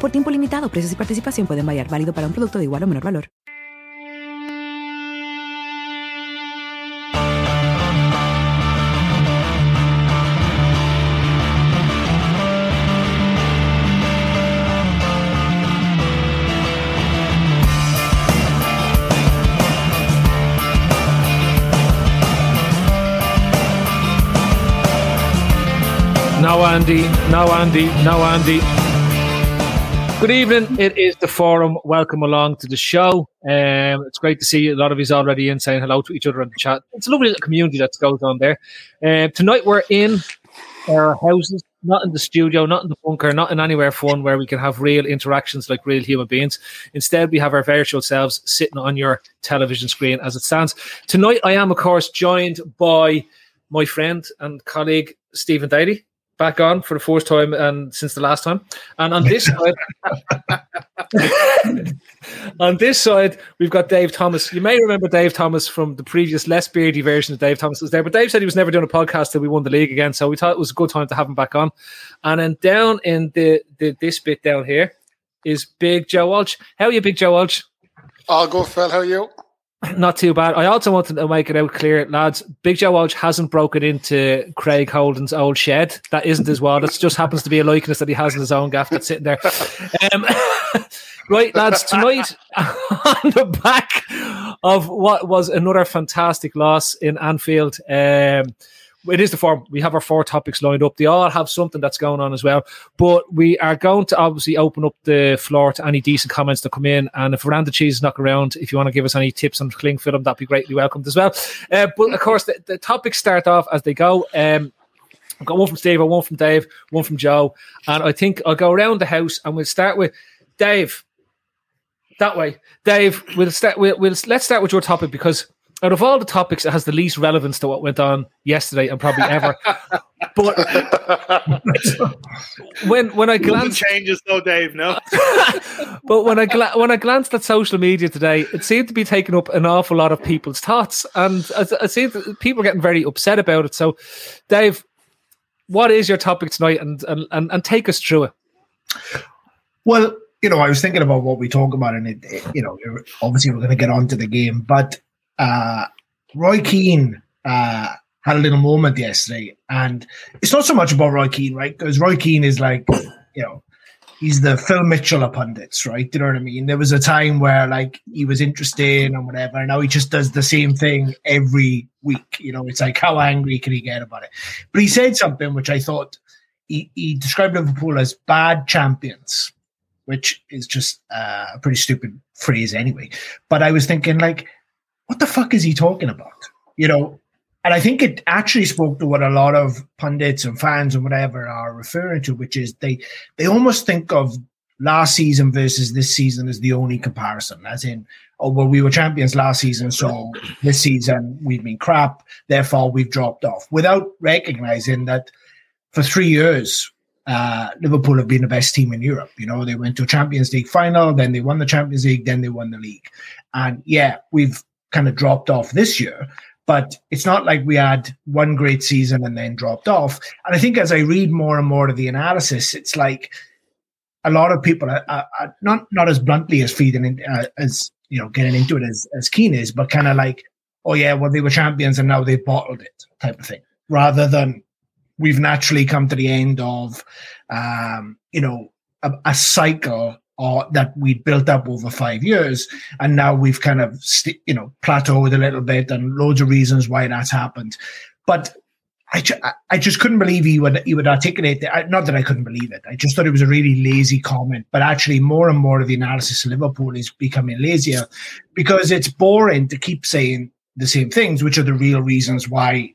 Por tiempo limitado, precios y participación pueden variar. Válido para un producto de igual o menor valor. No, Andy. No, Andy. No, Andy. Good evening. It is the forum. Welcome along to the show. Um, it's great to see a lot of you already in saying hello to each other in the chat. It's a lovely little community that goes on there. Um, tonight we're in our houses, not in the studio, not in the bunker, not in anywhere fun where we can have real interactions like real human beings. Instead, we have our virtual selves sitting on your television screen as it stands. Tonight, I am, of course, joined by my friend and colleague Stephen Daly back on for the first time and since the last time. And on this side, on this side, we've got Dave Thomas. You may remember Dave Thomas from the previous less beardy version of Dave Thomas was there, but Dave said he was never doing a podcast till we won the league again. So we thought it was a good time to have him back on. And then down in the, the this bit down here is Big Joe Walsh. How are you, Big Joe Walsh? I'll go, Phil. How are you? Not too bad. I also wanted to make it out clear, lads. Big Joe Walsh hasn't broken into Craig Holden's old shed. That isn't his wallet. It just happens to be a likeness that he has in his own gaff that's sitting there. Um, right, lads. Tonight, on the back of what was another fantastic loss in Anfield. Um, it is the form. We have our four topics lined up. They all have something that's going on as well. But we are going to obviously open up the floor to any decent comments that come in. And if Veranda Cheese is not around, if you want to give us any tips on cling film, that'd be greatly welcomed as well. Uh, but of course, the, the, topics start off as they go. Um, I've got one from Steve, one from Dave, one from Joe. And I think I'll go around the house and we'll start with Dave. That way, Dave. We'll start. We'll, we'll let's start with your topic because out of all the topics, it has the least relevance to what went on yesterday and probably ever. but when when I glanced changes though, Dave, no. but when I gla- when I glanced at social media today, it seemed to be taking up an awful lot of people's thoughts, and I, I see people getting very upset about it. So, Dave, what is your topic tonight, and and and, and take us through it? Well, you know, I was thinking about what we talk about, and it, it you know, obviously we're going to get on to the game, but uh, Roy Keane uh, had a little moment yesterday, and it's not so much about Roy Keane, right? Because Roy Keane is like, you know, he's the Phil Mitchell of pundits, right? Do you know what I mean? There was a time where like he was interesting and whatever, and now he just does the same thing every week. You know, it's like how angry can he get about it? But he said something which I thought he, he described Liverpool as bad champions, which is just uh, a pretty stupid phrase anyway. But I was thinking like what the fuck is he talking about? You know, and I think it actually spoke to what a lot of pundits and fans and whatever are referring to, which is they they almost think of last season versus this season as the only comparison, as in, oh well, we were champions last season, so this season we've been crap, therefore we've dropped off, without recognizing that for three years uh, Liverpool have been the best team in Europe. You know, they went to a Champions League final, then they won the Champions League, then they won the league. And yeah, we've kind of dropped off this year. But it's not like we had one great season and then dropped off. And I think as I read more and more of the analysis, it's like a lot of people are, are, are not not as bluntly as feeding in, uh, as you know getting into it as as Keane is, but kind of like, oh yeah, well they were champions and now they've bottled it type of thing, rather than we've naturally come to the end of, um, you know, a, a cycle or that we'd built up over five years, and now we've kind of st- you know plateaued a little bit, and loads of reasons why that's happened. But I, ju- I just couldn't believe he would he would articulate that. Not that I couldn't believe it. I just thought it was a really lazy comment. But actually, more and more of the analysis of Liverpool is becoming lazier because it's boring to keep saying the same things, which are the real reasons why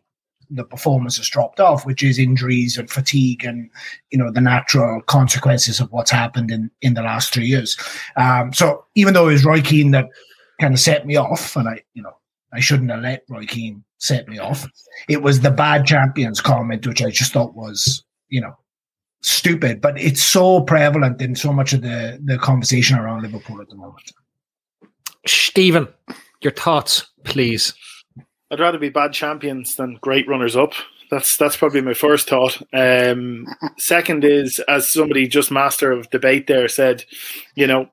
the performance has dropped off, which is injuries and fatigue and you know the natural consequences of what's happened in in the last three years. Um, so even though it was Roy Keane that kind of set me off, and I you know I shouldn't have let Roy Keane set me off. It was the bad champions comment, which I just thought was you know stupid, but it's so prevalent in so much of the the conversation around Liverpool at the moment. Stephen, your thoughts, please. I'd rather be bad champions than great runners up. That's that's probably my first thought. Um, second is, as somebody just master of debate there said, you know,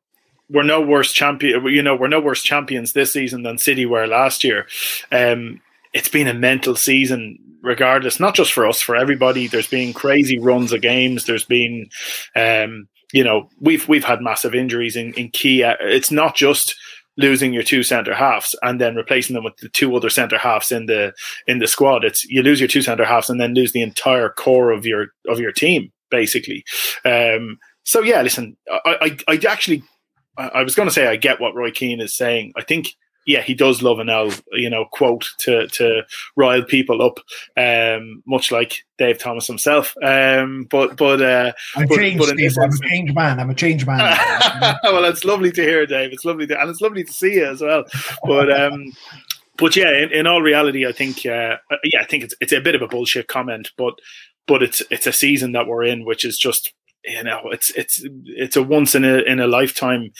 we're no worse champion. You know, we're no worse champions this season than City were last year. Um, it's been a mental season, regardless. Not just for us, for everybody. There's been crazy runs of games. There's been, um, you know, we've we've had massive injuries in in key. Uh, it's not just losing your two centre halves and then replacing them with the two other centre halves in the in the squad. It's you lose your two centre halves and then lose the entire core of your of your team basically. Um, so yeah, listen, I I, I actually I was going to say I get what Roy Keane is saying. I think yeah, he does love an L, you know, quote to to rile people up, um, much like Dave Thomas himself. Um, but but uh, I'm but, changed, but Steve. I'm a changed man. I'm a changed man. well, it's lovely to hear, Dave. It's lovely to, and it's lovely to see you as well. But um, but yeah, in, in all reality, I think uh, yeah, I think it's it's a bit of a bullshit comment, but but it's it's a season that we're in, which is just you know it's it's it's a once in a in a lifetime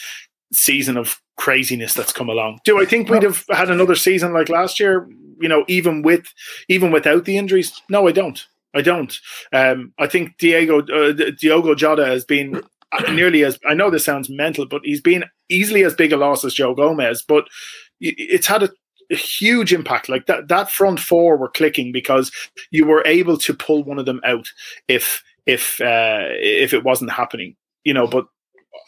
season of craziness that's come along. Do I think we'd have had another season like last year? You know, even with even without the injuries? No, I don't. I don't. Um, I think Diego uh, Diogo Jota has been nearly as I know this sounds mental, but he's been easily as big a loss as Joe Gomez. But it's had a, a huge impact. Like that, that front four were clicking because you were able to pull one of them out if if uh, if it wasn't happening. You know, but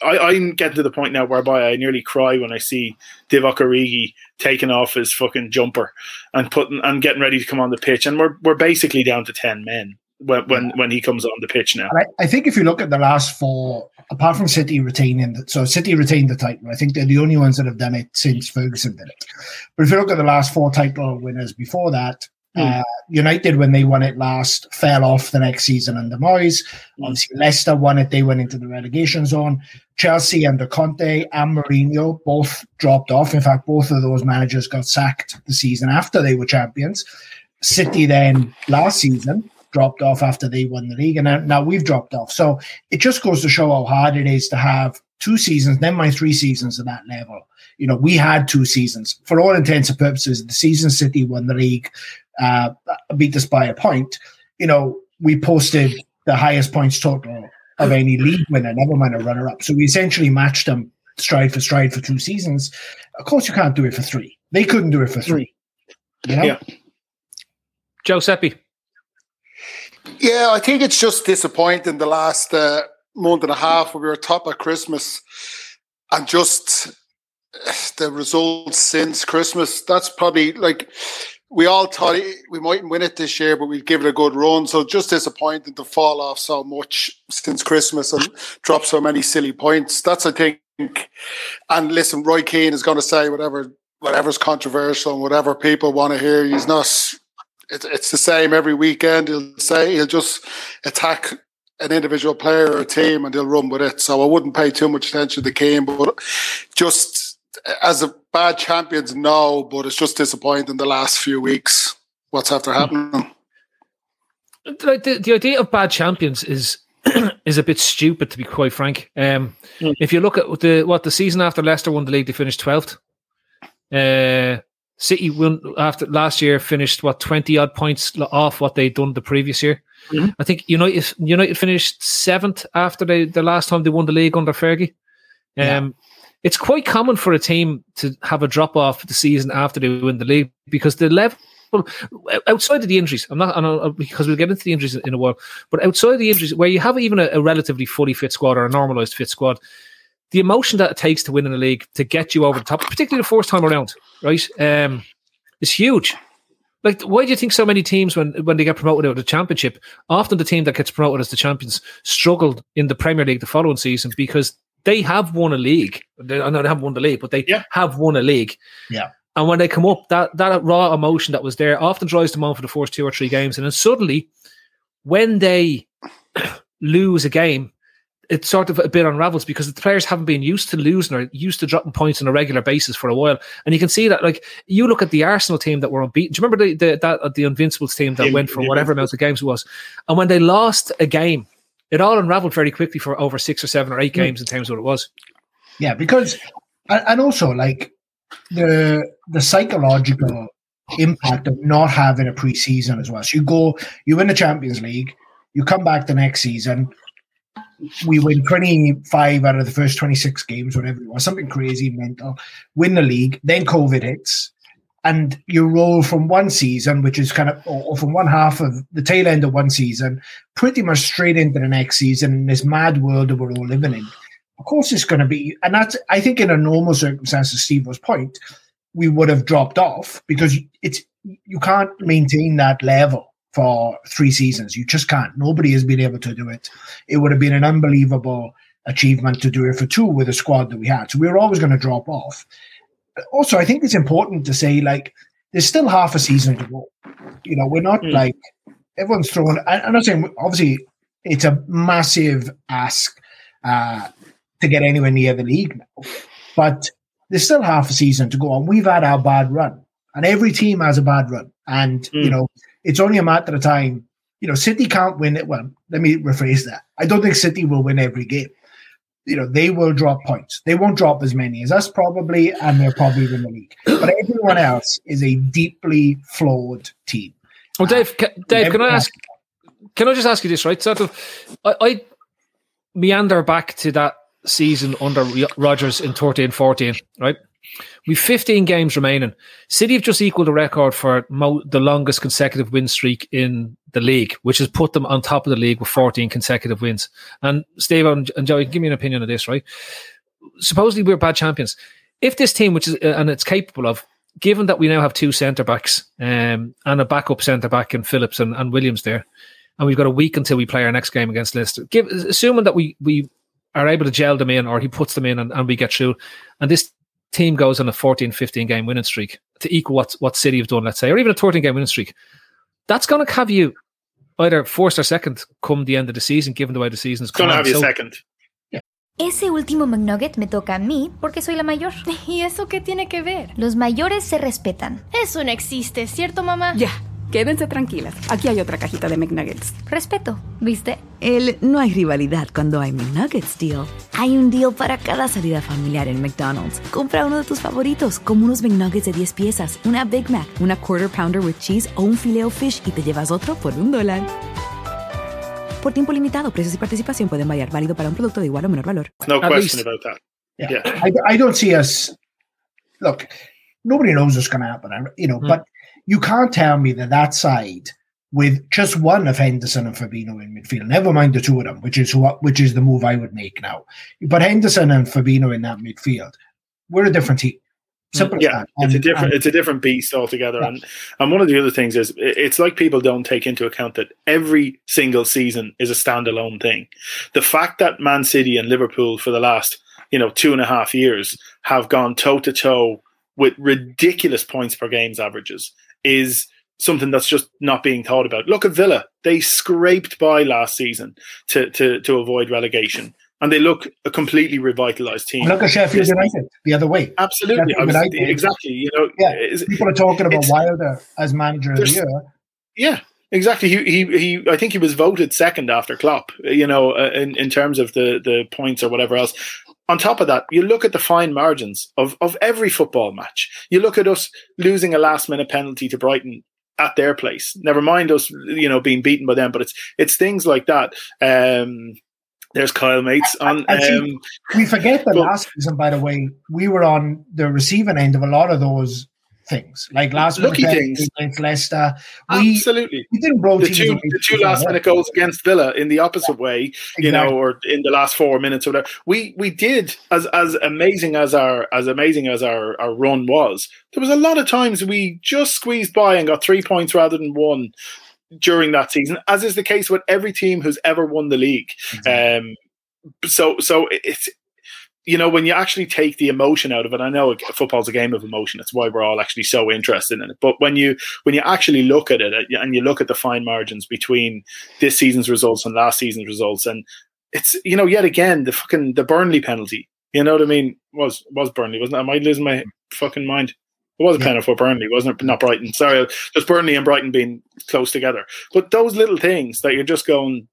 I, I'm getting to the point now whereby I nearly cry when I see Divock Origi taking off his fucking jumper and putting and getting ready to come on the pitch, and we're we're basically down to ten men when when, when he comes on the pitch now. I, I think if you look at the last four, apart from City retaining, the, so City retained the title. I think they're the only ones that have done it since Ferguson did it. But if you look at the last four title winners before that, uh, United, when they won it last, fell off the next season under Moyes. Obviously, Leicester won it; they went into the relegation zone. Chelsea under Conte and Mourinho both dropped off. In fact, both of those managers got sacked the season after they were champions. City then last season dropped off after they won the league, and now, now we've dropped off. So it just goes to show how hard it is to have two seasons, then my three seasons at that level. You know, we had two seasons for all intents and purposes. The season City won the league, uh, beat us by a point. You know, we posted the highest points total of any league winner, never mind a runner up. So we essentially matched them stride for stride for two seasons. Of course, you can't do it for three. They couldn't do it for three. You know? Yeah. Giuseppe. Yeah, I think it's just disappointing the last uh, month and a half when we were top at Christmas and just uh, the results since Christmas. That's probably like we all thought we mightn't win it this year, but we'd give it a good run. So just disappointed to fall off so much since Christmas and drop so many silly points. That's I think. And listen, Roy Keane is going to say whatever whatever's controversial and whatever people want to hear. He's not. It's the same every weekend. He'll say he'll just attack an individual player or a team and they'll run with it. So I wouldn't pay too much attention to Keane, but just as a bad champions, no, but it's just disappointing the last few weeks. What's after happening? Like the, the idea of bad champions is is a bit stupid to be quite frank. Um, Mm. If you look at the what the season after Leicester won the league, they finished twelfth. Uh, City won after last year finished what twenty odd points off what they'd done the previous year. Mhm. I think United United finished seventh after they, the last time they won the league under Fergie. Um, It's quite common for a team to have a drop off the season after they win the league because the level outside of the injuries, I'm not, I'm because we'll get into the injuries in a while, but outside of the injuries, where you have even a, a relatively fully fit squad or a normalized fit squad, the emotion that it takes to win in the league to get you over the top, particularly the first time around, right, um, is huge. Like, why do you think so many teams, when when they get promoted out of the championship, often the team that gets promoted as the champions struggled in the Premier League the following season because they have won a league. They, I know they haven't won the league, but they yeah. have won a league. Yeah. And when they come up, that that raw emotion that was there often drives them on for the first two or three games, and then suddenly, when they lose a game, it sort of a bit unravels because the players haven't been used to losing or used to dropping points on a regular basis for a while. And you can see that, like, you look at the Arsenal team that were unbeaten. Do you remember the, the that uh, the Invincibles team that The- went for whatever amount of games it was? And when they lost a game, it all unraveled very quickly for over six or seven or eight mm. games in terms of what it was. Yeah, because and and also like the the psychological impact of not having a preseason as well. So you go, you win the Champions League, you come back the next season, we win 25 out of the first 26 games, whatever it was, something crazy, mental, win the league, then COVID hits, and you roll from one season, which is kind of, or from one half of the tail end of one season, pretty much straight into the next season in this mad world that we're all living in. Of course, it's going to be, and that's, I think, in a normal circumstances, Steve was point, we would have dropped off because it's, you can't maintain that level for three seasons. You just can't. Nobody has been able to do it. It would have been an unbelievable achievement to do it for two with the squad that we had. So we were always going to drop off. Also, I think it's important to say, like, there's still half a season to go. You know, we're not like everyone's throwing. I, I'm not saying obviously it's a massive ask uh, to get anywhere near the league now, but there's still half a season to go, and we've had our bad run, and every team has a bad run, and you know it's only a matter of time. You know, City can't win it. Well, let me rephrase that. I don't think City will win every game. You know, they will drop points. They won't drop as many as us probably, and they're probably in the league. But everyone else is a deeply flawed team. Well, Dave, ca- Dave, can I ask? Can I just ask you this, right? Sort of, I, I meander back to that season under Rodgers in 13-14, right? We've 15 games remaining. City have just equaled the record for mo- the longest consecutive win streak in the league, which has put them on top of the league with 14 consecutive wins. And Steve and Joey, give me an opinion of this, right? Supposedly we're bad champions. If this team, which is uh, and it's capable of, given that we now have two centre backs um, and a backup centre back in Phillips and, and Williams there, and we've got a week until we play our next game against Leicester. Give, assuming that we we are able to gel them in, or he puts them in, and, and we get through, and this team goes on a 14, 15 game winning streak to equal what what City have done, let's say, or even a 13 game winning streak. That's going to have you either first or second come the end of the season, given the way the season's going to gone. have you So- second. Ese último McNugget me toca a mí porque soy la mayor. ¿Y eso qué tiene que ver? Los mayores se respetan. Eso no existe, ¿cierto, mamá? Ya, quédense tranquilas. Aquí hay otra cajita de McNuggets. Respeto, ¿viste? El no hay rivalidad cuando hay McNuggets deal. Hay un deal para cada salida familiar en McDonald's. Compra uno de tus favoritos, como unos McNuggets de 10 piezas, una Big Mac, una Quarter Pounder with Cheese o un Filet Fish y te llevas otro por un dólar. Por tiempo limitado, precios y participación pueden variar. Válido para un producto de igual o menor valor. No At question least- about that. Yeah. Yeah. I, I don't see us. Look, nobody knows what's going to happen, you know, Hmm. but you can't tell me that that side with just one of Henderson and Fabinho in midfield, never mind the two of them, which is what which is the move I would make now. But Henderson and Fabinho in that midfield, we're a different team. Mm. Simple as Yeah, that. it's a different and- it's a different beast altogether. And and one of the other things is it's like people don't take into account that every single season is a standalone thing. The fact that Man City and Liverpool for the last you know two and a half years have gone toe to toe with ridiculous points per games averages is something that's just not being thought about. Look at Villa; they scraped by last season to to to avoid relegation. And they look a completely revitalized team. Look at Sheffield United the other way. Absolutely, I was, exactly. You know, Yeah, people are talking about Wilder as manager of the year. Yeah, exactly. He, he, he. I think he was voted second after Klopp. You know, uh, in in terms of the the points or whatever else. On top of that, you look at the fine margins of of every football match. You look at us losing a last minute penalty to Brighton at their place. Never mind us, you know, being beaten by them. But it's it's things like that. Um, there's Kyle Mates on. I. Um, We forget that Well- last season, by the way, we were on the receiving end of a lot of those things, like last Lucky things. against Leicester. We, Absolutely. we didn't blow the two the two last minute goals against Villa in the opposite way, you know, or in the last four minutes or whatever. We we did as as amazing as our as amazing as our, our run was. There was a lot of times we just squeezed by and got three points rather than one during that season, as is the case with every team who's ever won the league. Um, so so it's you know when you actually take the emotion out of it i know football's a game of emotion that's why we're all actually so interested in it but when you when you actually look at it uh, and you look at the fine margins between this season's results and last season's results and it's you know yet again the fucking the burnley penalty you know what i mean was was burnley wasn't it am i losing my fucking mind it was a penalty for Burnley, wasn't it? Not Brighton. Sorry, just Burnley and Brighton being close together. But those little things that you're just going,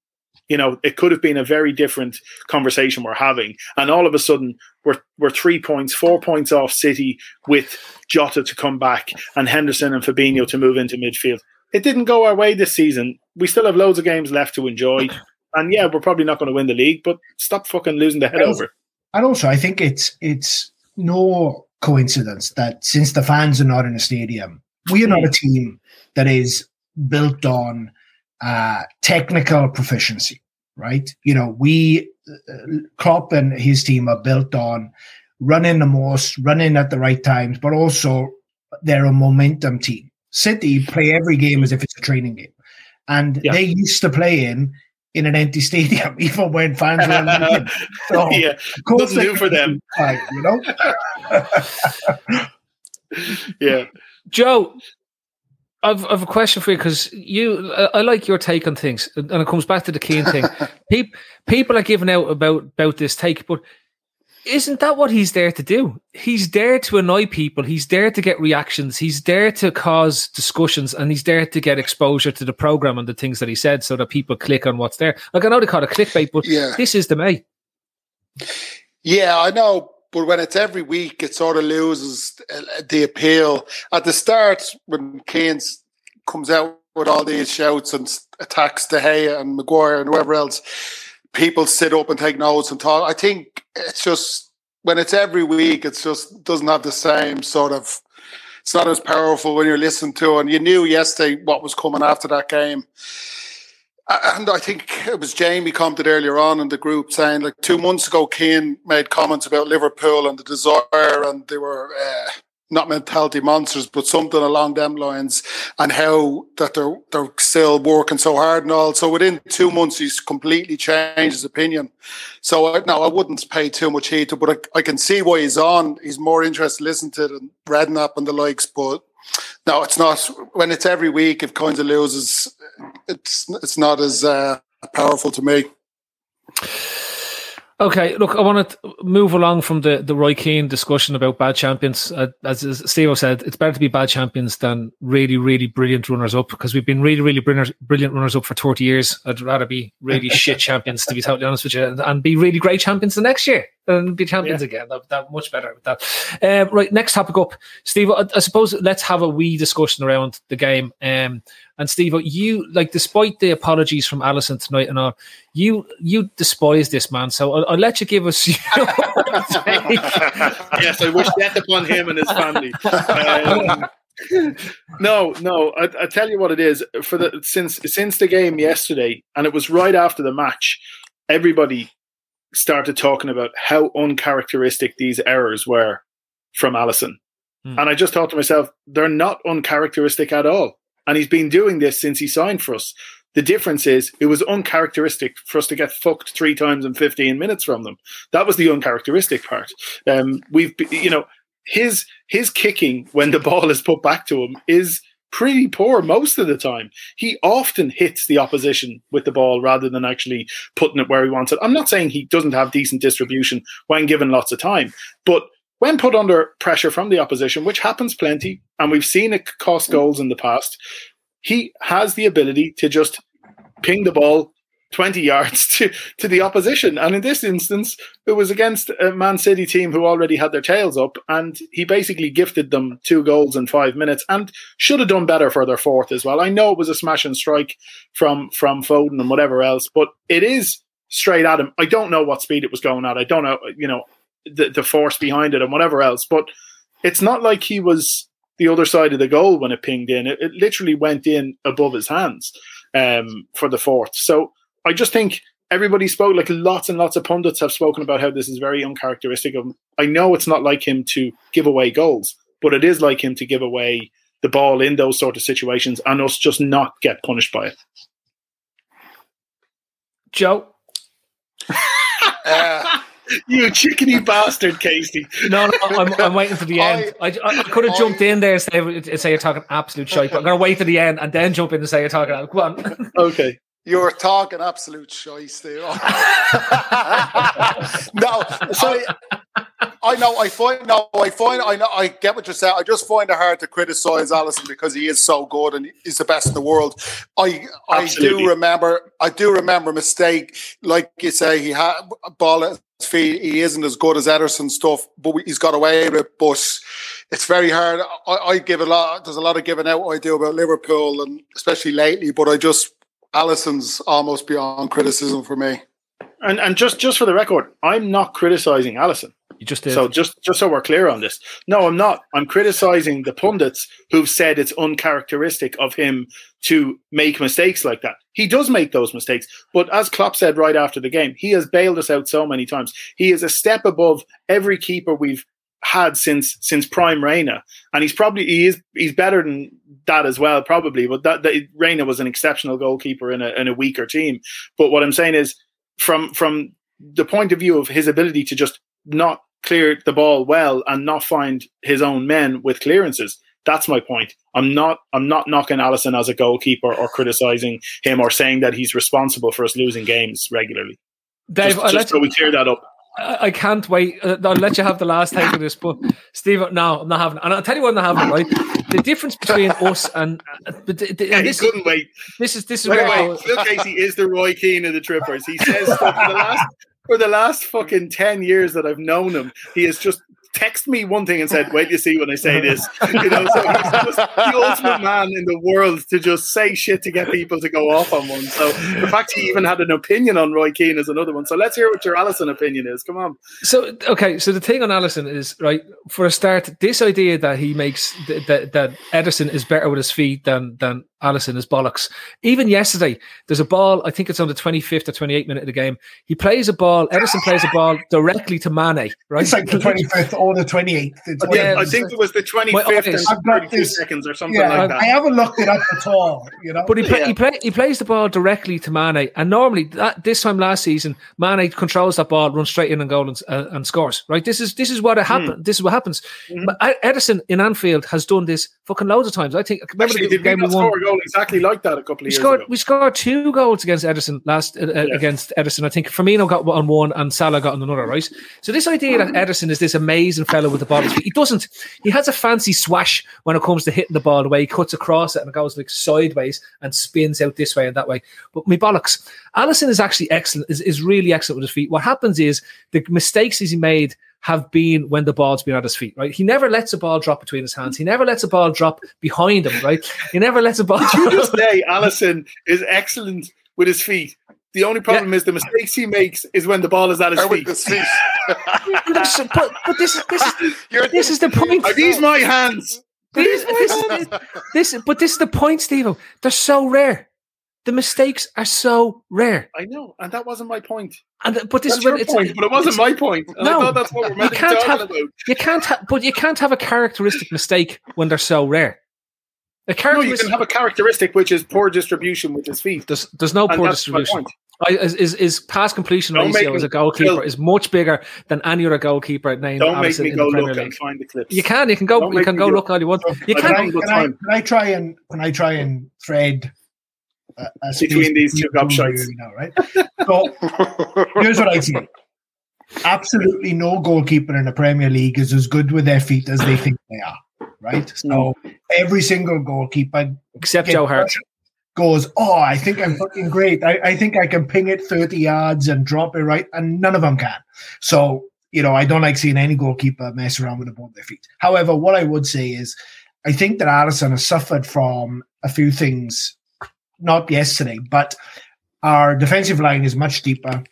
you know, it could have been a very different conversation we're having. And all of a sudden, we're, we're three points, four points off City with Jota to come back and Henderson and Fabinho to move into midfield. It didn't go our way this season. We still have loads of games left to enjoy. And yeah, we're probably not going to win the league, but stop fucking losing the head And over. it. And also, I think it's it's no coincidence that since the fans are not in a stadium, we are not a mm. team that is built on uh, technical proficiency, right? You know, we uh, Klopp and his team are built on running the most, running at the right times, but also they're a momentum team. City play every game as if it's a training game, and Yeah. they used to play in in an empty stadium, even when fans were allowed in. So, yeah, of course new for them. Right, you know. Yeah. Joe, I've, I've a question for you because you, I, I like your take on things, and it comes back to the Keane thing. Peop, people are giving out about about this take, but isn't that what he's there to do? He's there to annoy people. He's there to get reactions. He's there to cause discussions, and he's there to get exposure to the program and the things that he said, so that people click on what's there. Like I know they call it clickbait, but Yeah. this is the May. Yeah, I know, but when it's every week, it sort of loses Uh, uh, the appeal. At the start, when Keynes comes out with all these shouts and attacks De Gea and Maguire and whoever else, people sit up and take notes and talk. I think it's just when it's every week, it's just doesn't have the same sort of. It's not as powerful when you're listening to, it. and you knew yesterday what was coming after that game. And I think it was Jamie commented earlier on in the group saying like two months ago, Keane made comments about Liverpool and the desire, and they were uh, not mentality monsters, but something along them lines, and how that they're they're still working so hard and all. So within two months, he's completely changed his opinion. So I, no, I wouldn't pay too much heed to, but I, I can see why he's on. He's more interested listening to than Redknapp and the likes, but. No, it's not. When it's every week, if Coins loses, it's it's not as uh, powerful to me. Okay, look, I want to move along from the, the Roy Keane discussion about bad champions. Uh, as, as Steve said, it's better to be bad champions than really, really brilliant runners up because we've been really, really brilliant, brilliant runners up for 30 years. I'd rather be really shit champions, to be totally honest with you, and, and be really great champions the next year and be champions again. That, that much better with that. Uh, right, next topic up, Steve. I, I suppose let's have a wee discussion around the game. Um, and Steve, you like, despite the apologies from Alisson tonight and all, you you despise this man. So I'll, I'll let you give us your take. yes, I wish death upon him and his family. Um, no, no. I, I tell you what it is. For the since since the game yesterday, and it was right after the match, everybody started talking about how uncharacteristic these errors were from Alisson. Hmm. And I just thought to myself, they're not uncharacteristic at all. And he's been doing this since he signed for us. The difference is it was uncharacteristic for us to get fucked three times in 15 minutes from them. That was the uncharacteristic part. Um, we've, you know, his his kicking when the ball is put back to him is pretty poor most of the time. He often hits the opposition with the ball rather than actually putting it where he wants it. I'm not saying he doesn't have decent distribution when given lots of time, but when put under pressure from the opposition, which happens plenty, and we've seen it cost goals in the past, he has the ability to just ping the ball 20 yards to, to the opposition. And in this instance, it was against a Man City team who already had their tails up, and he basically gifted them two goals in five minutes and should have done better for their fourth as well. I know it was a smash and strike from, from Foden and whatever else, but it is straight at him. I don't know what speed it was going at. I don't know, you know, the, the force behind it and whatever else, but it's not like he was the other side of the goal when it pinged in. It, it literally went in above his hands um, for the fourth. So I just think everybody spoke like lots and lots of pundits have spoken about how this is very uncharacteristic of him. I know it's not like him to give away goals, but it is like him to give away the ball in those sort of situations and us just not get punished by it. Joe. Uh, you chickeny bastard, Casey. No, no, I'm, I'm waiting for the end. I, I, I could have jumped in there and say, say you're talking absolute shite, but I'm going to wait to the end and then jump in and say you're talking. Go on. Okay. You're talking absolute shite, Steve. no, so I know. I find no. I find. I know. I get what you're saying. I just find it hard to criticize Alisson because he is so good and he's the best in the world. I I Absolutely. do remember. I do remember a mistake. Like you say, he had a ball at his feet. He isn't as good as Ederson stuff, but we- he's got away with it. But it's very hard. I, I give a lot. There's a lot of giving out I do about Liverpool and especially lately. But I just Alisson's almost beyond criticism for me. And and just just for the record, I'm not criticizing Alisson. You just did. So just just so we're clear on this, no, I'm not. I'm criticizing the pundits who've said it's uncharacteristic of him to make mistakes like that. He does make those mistakes, but as Klopp said right after the game, he has bailed us out so many times. He is a step above every keeper we've had since since prime Reina, and he's probably he is he's better than that as well, probably. But that, that Reina was an exceptional goalkeeper in a in a weaker team. But what I'm saying is, from from the point of view of his ability to just not clear the ball well and not find his own men with clearances. That's my point. I'm not I'm not knocking Alisson as a goalkeeper or criticizing him or saying that he's responsible for us losing games regularly. Dave, just, just uh, let so we clear that up. I I can't wait. Uh, I'll let you have the last take of this, but Steve, no, I'm not having. it. And I'll tell you what, I'm not having. it, Right, the difference between us and, uh, but the, the, Yeah, this, couldn't wait. this is this is where I Phil Casey is the Roy Keane of the Trippers. He says stuff for the last for the last fucking ten years that I've known him. He has just texted me one thing and said, "Wait, you see when I say this." You know, so he's the ultimate man in the world to just say shit to get people to go off on one. So the fact he even had an opinion on Roy Keane is another one. So let's hear what your Alisson opinion is. Come on. So okay, so the thing on Alisson is right for a start. This idea that he makes th- that that Ederson is better with his feet than than Alisson is bollocks. Even yesterday, there's a ball. I think it's on the 25th or 28th minute of the game. He plays a ball. Ederson plays a ball directly to Mane. Right, It's like the 25th or the 28th. It's Yeah, I think it was the 25th Well, and I've got 32 this- seconds or something Yeah, like that. I haven't looked it up at all. You know, But he play, Yeah. he play, he plays the ball directly to Mane, and normally that this time last season, Mane controls that ball, runs straight in and goal and, uh, and scores. Right, this is this is what it Hmm. This is what happens. Mm-hmm. Ederson in Anfield has done this fucking loads of times. I think. Remember Actually, the game we not won. Goal exactly like that a couple of years scored. ago? We scored two goals against Ederson last uh, uh, against Ederson. I think Firmino got on one and Salah got on another. Right. So this idea that Ederson is this amazing fellow with the ball, at his feet, he doesn't. He has a fancy swash when it comes to hitting the ball. The way he cuts across it and it goes like sideways and spins out this way and that way. But me bollocks, Alisson is actually excellent. Is, is really excellent with his feet. What happens is the mistakes he's made have been when the ball's been at his feet, right? He never lets a ball drop between his hands. He never lets a ball drop behind him, right? He never lets a ball. Did you just say Alisson is excellent with his feet? The only problem is the mistakes he makes is when the ball is at his Or with feet. his feet. But, but this is this is You're- this is the point. Are these my hands? This, this, this, but this is the point, Steve. They're so rare. The mistakes are so rare, I know, and that wasn't my point. and but this That's is when your it's point, but it wasn't my point. And No. I thought that's what we're meant You can't talking have- about. you can't. Ha- but you can't have a characteristic mistake when they're so rare. A No, you characteristic. can have a characteristic which is poor distribution with his feet. there's, there's no And poor that's my distribution. point. I, is, is is pass completion Don't ratio as a goalkeeper Phil. is much bigger than any other goalkeeper named Don't make me go the Premier look and find the clips. You can, you can go, Don't you can me go look all you want. You I can, I, can't. can, I, can I try and can I try and thread a, a Between these two between gobshites. you Now, right? So here's what I see. Absolutely no goalkeeper in the Premier League is as good with their feet as they think they are. Right? So every single goalkeeper Except gets Joe Hart. goes, Oh, I think I'm fucking great. I, I think I can ping it 30 yards and drop it right, and none of them can. So, you know, I don't like seeing any goalkeeper mess around with the ball at their feet. However, what I would say is I think that Alisson has suffered from a few things, not yesterday, but our defensive line is much deeper.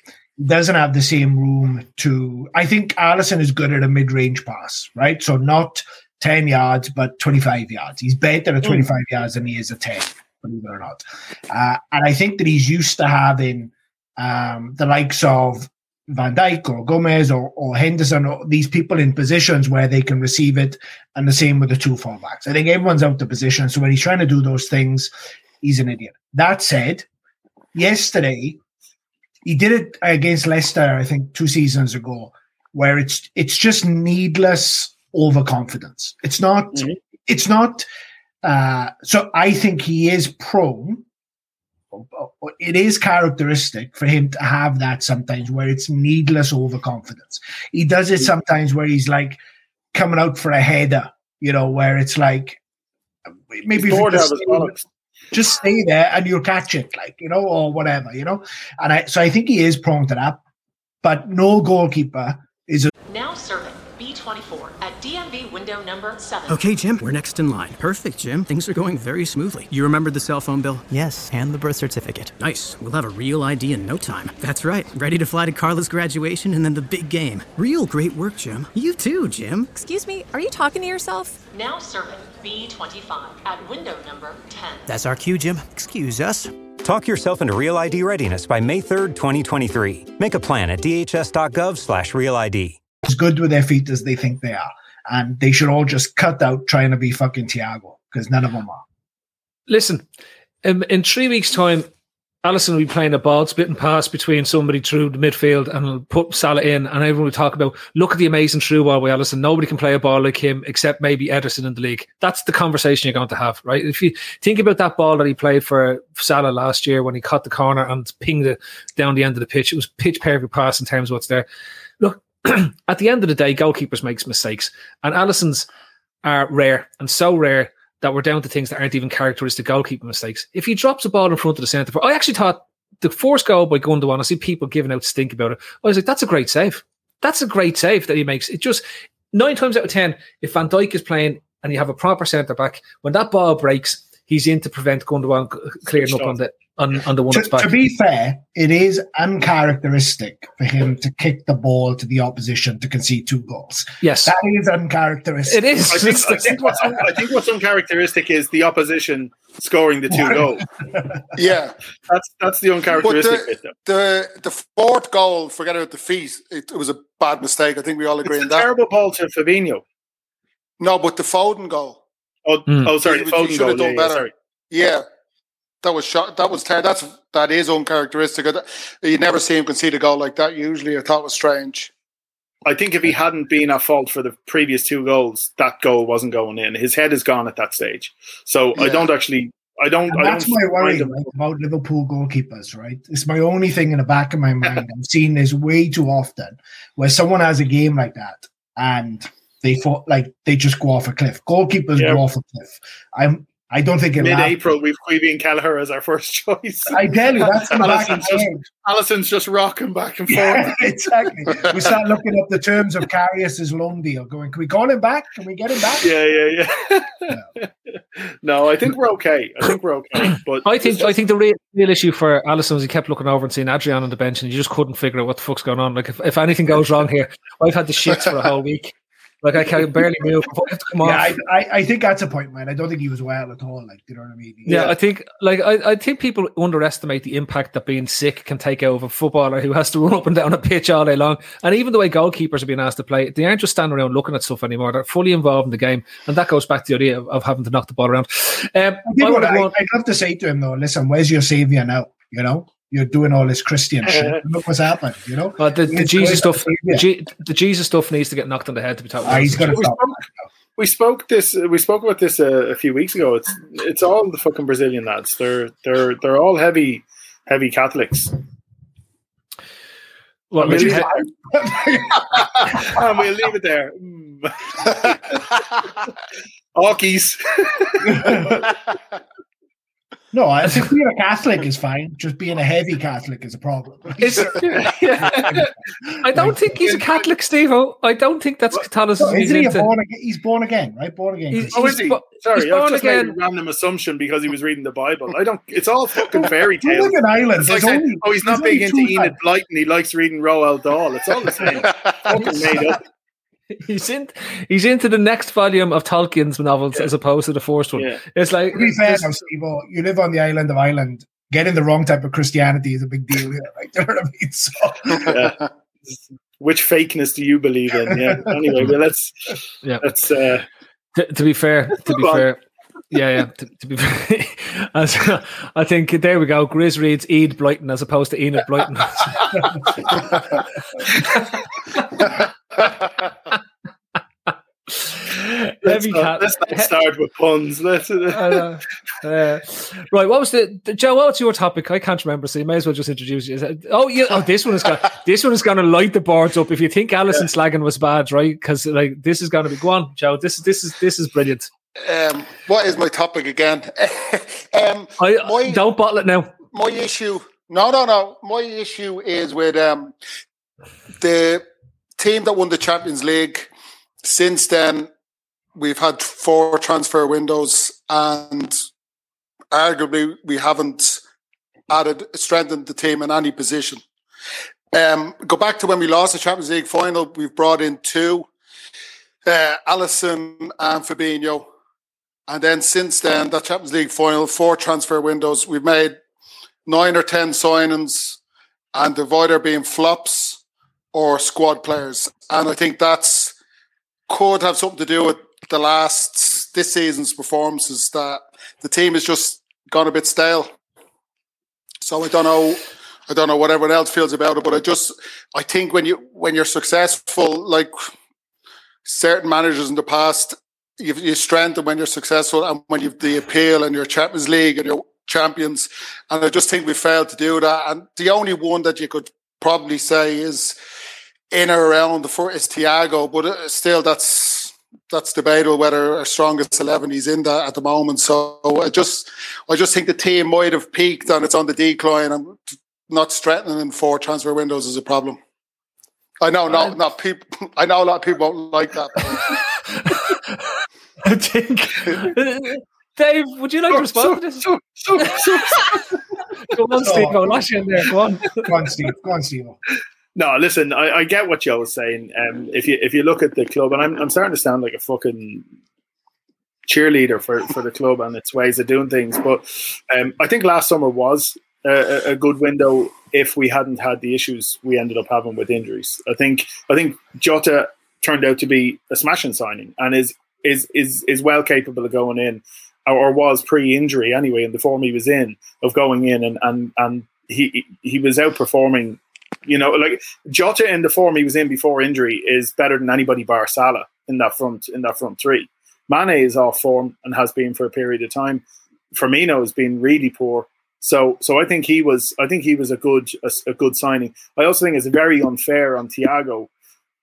Doesn't have the same room to. I think Alisson is good at a mid-range pass, right? So not 10 yards, but 25 yards. He's better at 25 yards than he is at 10, believe it or not. Uh, and I think that he's used to having um, the likes of Van Dijk or Gomez or, or Henderson or these people in positions where they can receive it, and the same with the two fullbacks. I think everyone's out of position. So when he's trying to do those things, he's an idiot. That said, yesterday he did it against Leicester, I think two seasons ago, where it's it's just needless overconfidence. It's not. Mm-hmm. It's not. Uh, so I think he is prone. It is characteristic for him to have that sometimes where it's needless overconfidence. He does it sometimes where he's like coming out for a header, you know, where it's like maybe stay, just stay there and you'll catch it, like you know, or whatever, you know. And I so I think he is prone to that, but no goalkeeper is a now serving B24 at DMV window number 7. Okay, Jim, we're next in line. Perfect, Jim. Things are going very smoothly. You remembered the cell phone bill? Yes, and the birth certificate. Nice. We'll have a real ID in no time. That's right. Ready to fly to Carla's graduation and then the big game. Real great work, Jim. You too, Jim. Excuse me, are you talking to yourself? Now serving B25 at window number 10. That's our cue, Jim. Excuse us. Talk yourself into Real ID readiness by May 3rd, 2023. Make a plan at dhs.gov slash real ID as good with their feet as they think they are. And they should all just cut out trying to be fucking Thiago because none of them are. Listen, in, in three weeks' time, Alisson will be playing a ball splitting pass between somebody through the midfield and put Salah in, and everyone will talk about look at the amazing ball by Alisson. Nobody can play a ball like him except maybe Ederson in the league. That's the conversation you're going to have, right? If you think about that ball that he played for Salah last year when he cut the corner and pinged it down the end of the pitch, it was pitch perfect pass in terms of what's there. Look, at the end of the day, goalkeepers makes mistakes, and Alisson's are rare and so rare that we're down to things that aren't even characteristic goalkeeping mistakes. If he drops a ball in front of the centre, for I actually thought the forced goal by Gundogan. I see people giving out stink about it. I was like, that's a great save. That's a great save that he makes. It just nine times out of ten, if Van Dijk is playing and you have a proper centre back, when that ball breaks, he's in to prevent Gundogan clearing up on the on, on the one to, back. To be fair, it is uncharacteristic for him to kick the ball to the opposition to concede two goals. Yes, that is uncharacteristic. It is. I think, I think, what's, I think what's uncharacteristic is the opposition scoring the two goals. yeah, that's that's the uncharacteristic. The, the, the fourth goal, forget about the feet. It, it was a bad mistake. I think we all agree it's on that. Terrible ball to Fabinho. No, but the Foden goal. Oh, mm. oh sorry, the Foden goal. done yeah, better. Yeah, sorry. yeah, that was shot. That was ter- that's that is uncharacteristic. You never see him concede a goal like that. Usually, I thought was strange. I think if he hadn't been at fault for the previous two goals, that goal wasn't going in. His head is gone at that stage. So yeah. I don't actually. I don't. And I that's don't my worry right, about Liverpool goalkeepers. Right, it's my only thing in the back of my mind. I'm seeing this way too often, where someone has a game like that and they fought like they just go off a cliff. Goalkeepers yeah. go off a cliff. I'm I don't think in mid-April we've Caoimhín and Kelleher as our first choice. I tell you, that's in the back Alisson's, just, Alisson's just rocking back and forth. Yeah, exactly. we start looking up the terms of Karius's loan deal, going, "Can we call him back? Can we get him back?" Yeah, yeah, yeah. yeah. no, I think we're okay. I think we're okay. But I think I think the real, real issue for Alisson was he kept looking over and seeing Adrian on the bench, and you just couldn't figure out what the fuck's going on. Like if, if anything goes wrong here, I've had the shits for a whole week. Like I can barely move. yeah, I, I, I, think that's a point, man. I don't think he was well at all. Like, you know what I mean? Yeah, yeah. I think like I, I think people underestimate the impact that being sick can take out of a footballer who has to run up and down a pitch all day long. And even the way goalkeepers are being asked to play, they aren't just standing around looking at stuff anymore. They're fully involved in the game, and that goes back to the idea of, of having to knock the ball around. Um, I I, I'd love to say to him though, listen, where's your savior now? You know, you're doing all this Christian shit. Look what's happened, you know. Uh, the, the Jesus stuff, the, G, the, Jesus stuff needs to get knocked on the head to be talking. Ah, he's got to stop. We spoke this. We spoke about this a, a, few weeks ago. It's it's all the fucking Brazilian lads. They're they're they're all heavy heavy Catholics. Well, we'll leave, it and we'll leave it there. Hawkies. No, I think being a Catholic is fine. Just being a heavy Catholic is a problem. I don't think he's a Catholic, Steve. Oh, I don't think that's Catholicism. No, isn't he born again? He's born again, right? Born again. He's, oh, is he? Sorry, he's born I've just again. made a random assumption because he was reading the Bible. I don't. It's all fucking fairy tales. live in Ireland. Like saying, only, oh, he's not big into Enid Blyton. He likes reading Roald Dahl. It's all the same. fucking made up. he's in, he's into the next volume of Tolkien's novels as opposed to the first one. Yeah. It's like To be fair, it's- now, Steve, you live on the island of Ireland. Getting the wrong type of Christianity is a big deal here. Like, you know what I mean? So, Yeah. Which fakeness do you believe in? Yeah. Anyway, well, let's Yeah. let's uh, to, to be fair, to be on. fair, yeah, yeah. To, to be as, I think there we go. Grizz reads Eid Blyton as opposed to Enid Blyton. let's, not, let's not start with puns. Let's, Uh, uh, right, what was the, the Joe? What's your topic? I can't remember, so you may as well just introduce you. Oh, yeah. Oh, this one is going. this one is going to light the boards up. If you think Alison Slagan was bad, right? Because like this is going to be go on, Joe. This is this is this is brilliant. Um, what is my topic again? um, I my, don't bottle it now. my issue. No, no, no. My issue is with um, the team that won the Champions League. Since then, we've had four transfer windows, and arguably we haven't added strengthened the team in any position. Um, go back to when we lost the Champions League final. We've brought in two, uh, Alisson and Fabinho, and then since then, that Champions League final, four transfer windows. We've made nine or ten signings, and the either being flops or squad players. And I think that's could have something to do with the last this season's performances that the team has just gone a bit stale. So I don't know. I don't know what everyone else feels about it, but I just I think when you when you're successful, like certain managers in the past, you you strengthen when you're successful and when you've the appeal and your Champions League and your champions. And I just think we failed to do that. And the only one that you could probably say is in or around the four is Thiago, but uh, still that's that's debatable whether our strongest eleven he's in that at the moment. So I just I just think the team might have peaked and it's on the decline and not strengthening four transfer windows is a problem. I know, not not people. I know a lot of people won't like that. I think. Dave, would you like to respond to this? So, so, so, Go on, Steve. Go lash in there. Go on. go on, Steve. Go on, Steve. No, listen, I, I get what Joe was saying. Um, if you if you look at the club, and I'm I'm starting to sound like a fucking cheerleader for, for the club and its ways of doing things, but um, I think last summer was a, a good window if we hadn't had the issues we ended up having with injuries. I think I think Jota turned out to be a smashing signing and is is is is well capable of going in, or, or was pre-injury anyway in the form he was in of going in and and and he he was outperforming you know, like Jota in the form he was in before injury is better than anybody bar Salah in that front in that front three. Mane is off form and has been for a period of time. Firmino has been really poor. So so I think he was I think he was a good a, a good signing. I also think it's very unfair on Thiago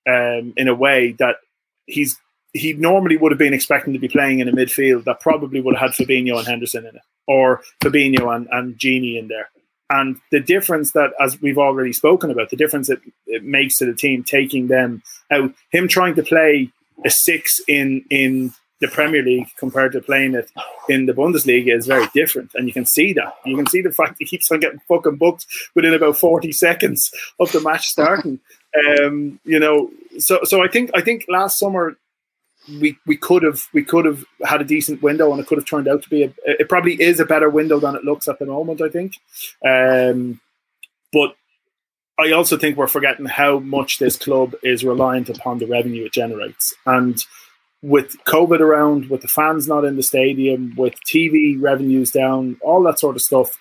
um, in a way that he's he normally would have been expecting to be playing in a midfield that probably would have had Fabinho and Henderson in it, or Fabinho and, and Gini in there. And the difference that, as we've already spoken about, the difference that it makes to the team taking them out, him trying to play a six in in the Premier League compared to playing it in the Bundesliga is very different, and you can see that. You can see the fact he keeps on getting fucking booked within about forty seconds of the match starting. um, you know, so so I think I think last summer we we could have we could have had a decent window and it could have turned out to be a it probably is a better window than it looks at the moment I think. Um, but I also think we're forgetting how much this club is reliant upon the revenue it generates. And with COVID around with the fans not in the stadium with TV revenues down all that sort of stuff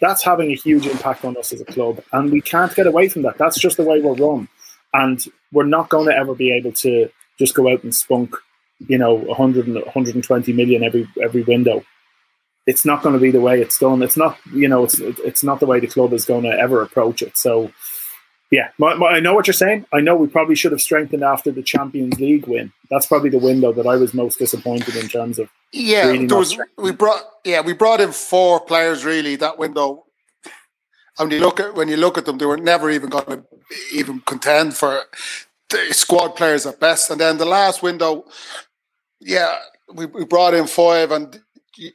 that's having a huge impact on us as a club. And we can't get away from that. That's just the way we're run. And we're not going to ever be able to just go out and spunk, you know, 100 and 120 million every every window. It's not going to be the way it's done. It's not, you know, it's it's not the way the club is going to ever approach it. So, yeah, my, my, I know what you're saying. I know we probably should have strengthened after the Champions League win. That's probably the window that I was most disappointed in terms of. Yeah, really there was, we brought yeah we brought in four players really that window. And you look at when you look at them, they were never even going to even contend for the squad players at best. And then the last window, yeah, we, we brought in five, and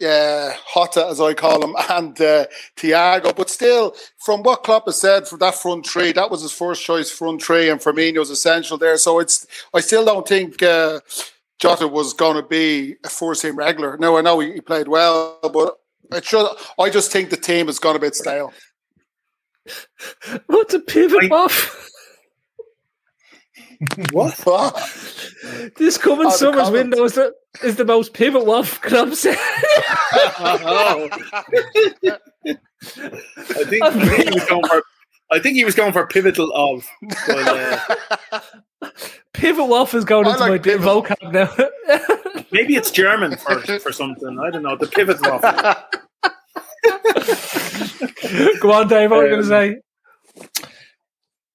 uh, Hota, as I call him, and uh, Thiago. But still, from what Klopp has said for that front three, that was his first choice front three, and Firmino was essential there. So it's, I still don't think uh, Jota was going to be a first team regular. No, I know he, he played well, but it should, I just think the team has gone a bit stale. what a pivot off? What? This coming Oh, summer's window is the, is the most pivotal waff club set. I think, I think he was going for. I think he was going for pivotal of. But, uh, pivot waff is going I into like my bit vocab now. maybe it's German for, for something. I don't know. The pivot off. Go on, Dave. What are you going to say?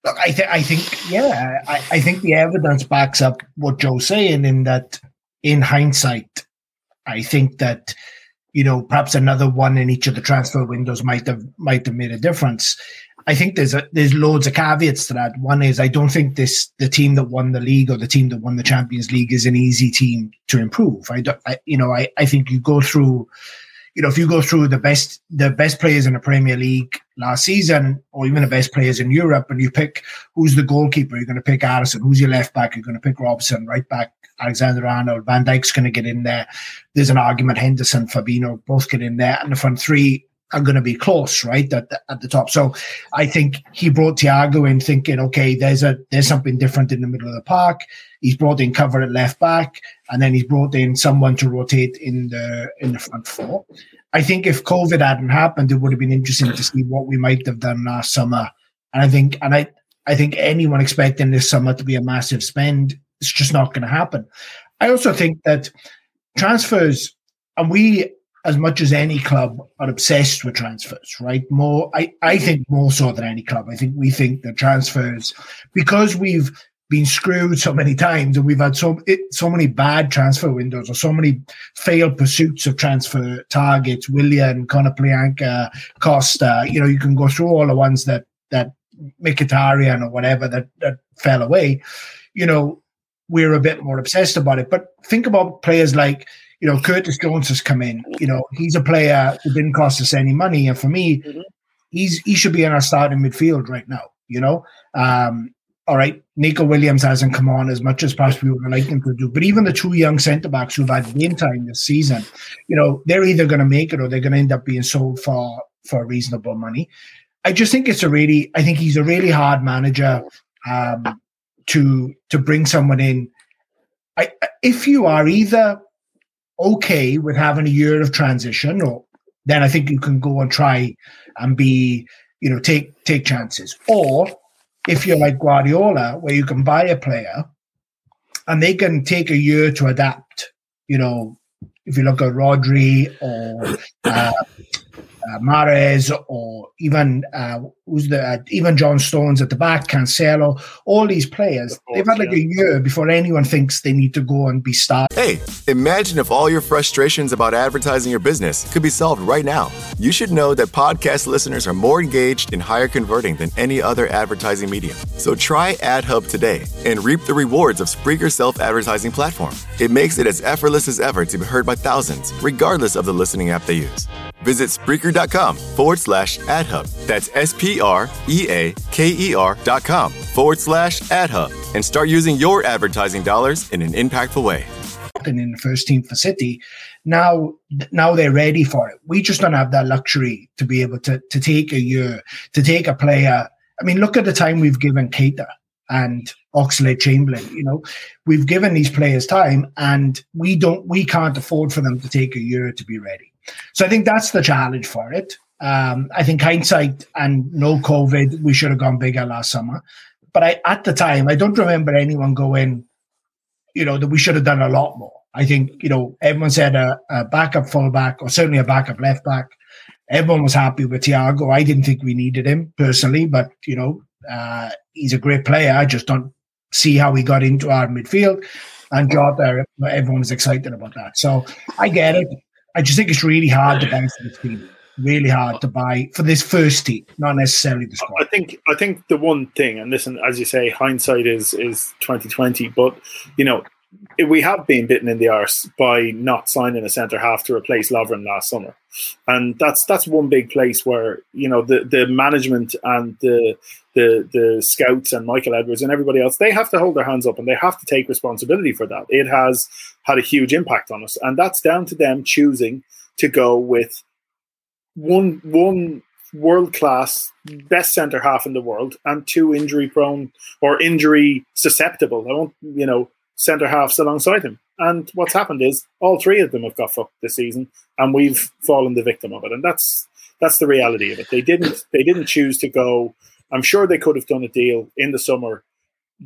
Look, I, th- I think, yeah, I, I think the evidence backs up what Joe's saying in that, in hindsight, I think that, you know, perhaps another one in each of the transfer windows might have might have made a difference. I think there's a, there's loads of caveats to that. One is I don't think this the team that won the league or the team that won the Champions League is an easy team to improve. I, don't, I you know I, I think you go through you know, if you go through the best the best players in the Premier League last season, or even the best players in Europe, and you pick who's the goalkeeper, you're going to pick Alisson. Who's your left back? You're going to pick Robson. Right back, Alexander Arnold. Van Dijk's going to get in there. There's an argument. Henderson, Fabinho, both get in there, and the front three are going to be close, right at the, at the top. So I think he brought Thiago in thinking, okay, there's a there's something different in the middle of the park. He's brought in cover at left back, and then he's brought in someone to rotate in the in the front four. I think if COVID hadn't happened, it would have been interesting to see what we might have done last summer. And I think, and I, I think anyone expecting this summer to be a massive spend, it's just not going to happen. I also think that transfers, and we, as much as any club, are obsessed with transfers, right? More, I, I mm-hmm. think more so than any club. I think we think that transfers, because we've been screwed so many times and we've had so it, so many bad transfer windows or so many failed pursuits of transfer targets, William, Konoplyanka, Costa, you know, you can go through all the ones that, that Mkhitaryan or whatever that, that fell away, you know, we're a bit more obsessed about it. But think about players like, you know, Curtis Jones has come in. You know, he's a player who didn't cost us any money. And for me, he's he should be in our starting midfield right now, you know. Um, all right, Neco Williams hasn't come on as much as perhaps we would liked him to do. But even the two young centre backs who've had game time this season, you know, they're either going to make it or they're going to end up being sold for for reasonable money. I just think it's a really, I think he's a really hard manager um, to to bring someone in. I, if you are either okay with having a year of transition, or then I think you can go and try and be, you know, take take chances, or if you're like Guardiola, where you can buy a player and they can take a year to adapt. You know, if you look at Rodri or uh, uh, Mahrez or even uh, who's the uh, even John Stones at the back, Cancelo, all these players, they've had like a year before anyone thinks they need to go and be started. Hey, imagine if all your frustrations about advertising your business could be solved right now. You should know that podcast listeners are more engaged and higher converting than any other advertising medium. So try AdHub today and reap the rewards of Spreaker's self advertising platform. It makes it as effortless as ever to be heard by thousands, regardless of the listening app they use. Visit Spreaker.com forward slash AdHub. That's S P R E A K E R dot com forward slash AdHub and start using your advertising dollars in an impactful way. in the first team for City. Now, now they're ready for it. We just don't have that luxury to be able to to take a year to take a player. I mean, look at the time we've given Keita and Oxlade Chamberlain. You know, we've given these players time, and we don't, we can't afford for them to take a year to be ready. So I think that's the challenge for it. Um, I think hindsight and no COVID, we should have gone bigger last summer. But I, at the time, I don't remember anyone going, you know, that we should have done a lot more. I think, you know, everyone said a, a backup fullback or certainly a backup left back. Everyone was happy with Thiago. I didn't think we needed him personally, but, you know, uh, he's a great player. I just don't see how he got into our midfield. And Jota, everyone was excited about that. So I get it. I just think it's really hard to buy for this team. Really hard to buy for this first team, not necessarily the squad. I think I think the one thing, and listen, as you say, hindsight is is twenty twenty. But you know, we have been bitten in the arse by not signing a centre half to replace Lovren last summer, and that's that's one big place where you know the the management and the the the scouts and Michael Edwards and everybody else they have to hold their hands up and they have to take responsibility for that. It has had a huge impact on us, and that's down to them choosing to go with one one world class best centre half in the world and two injury prone or injury susceptible. I won't you know centre halves alongside him. And what's happened is all three of them have got fucked this season, and we've fallen the victim of it. And that's that's the reality of it. They didn't they didn't choose to go. I'm sure they could have done a deal in the summer,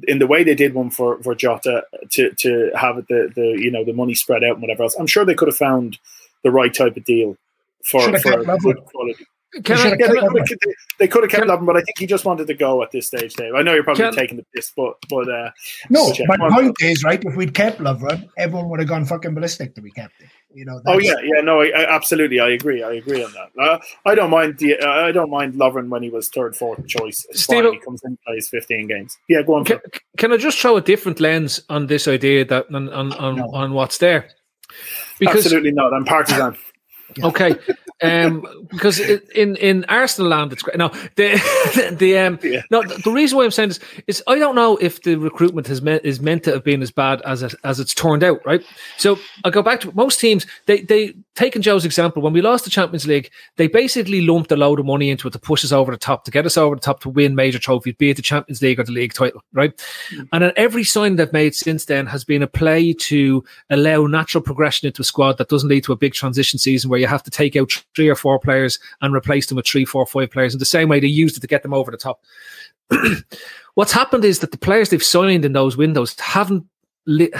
in the way they did one for for Jota to to have the the you know the money spread out and whatever else. I'm sure they could have found the right type of deal for for good quality. Can They I- can kept- I- they could- they could have kept Lovren, but I think he just wanted to go at this stage, Dave. I know you're probably Can- taking the piss, but but uh, No, but yeah, my come on. point is right. If we'd kept Lovren, everyone would have gone fucking ballistic that we kept it. You know. Oh yeah, yeah, no, I, I, absolutely, I agree, I agree on that. Uh, I don't mind the, uh, I don't mind Lovren when he was third, fourth choice. It's Steve- fine. He comes in, plays fifteen games. Yeah, go on. Can, can I just throw a different lens on this idea that on on, on, on what's there? Absolutely not. I'm partisan. Okay, um, because it, in in Arsenal land it's great. No, the the, um, no, the reason why I'm saying this is I don't know if the recruitment has meant is meant to have been as bad as it, as it's turned out, right? So I go back to most teams. They they taking Joe's example when we lost the Champions League, they basically lumped a load of money into it to push us over the top to get us over the top to win major trophies, be it the Champions League or the league title, right? Mm. And then every sign they've made since then has been a play to allow natural progression into a squad that doesn't lead to a big transition season where you have to take out three or four players and replace them with three, four, five players. In the same way they used it to get them over the top. What's happened is that the players they've signed in those windows haven't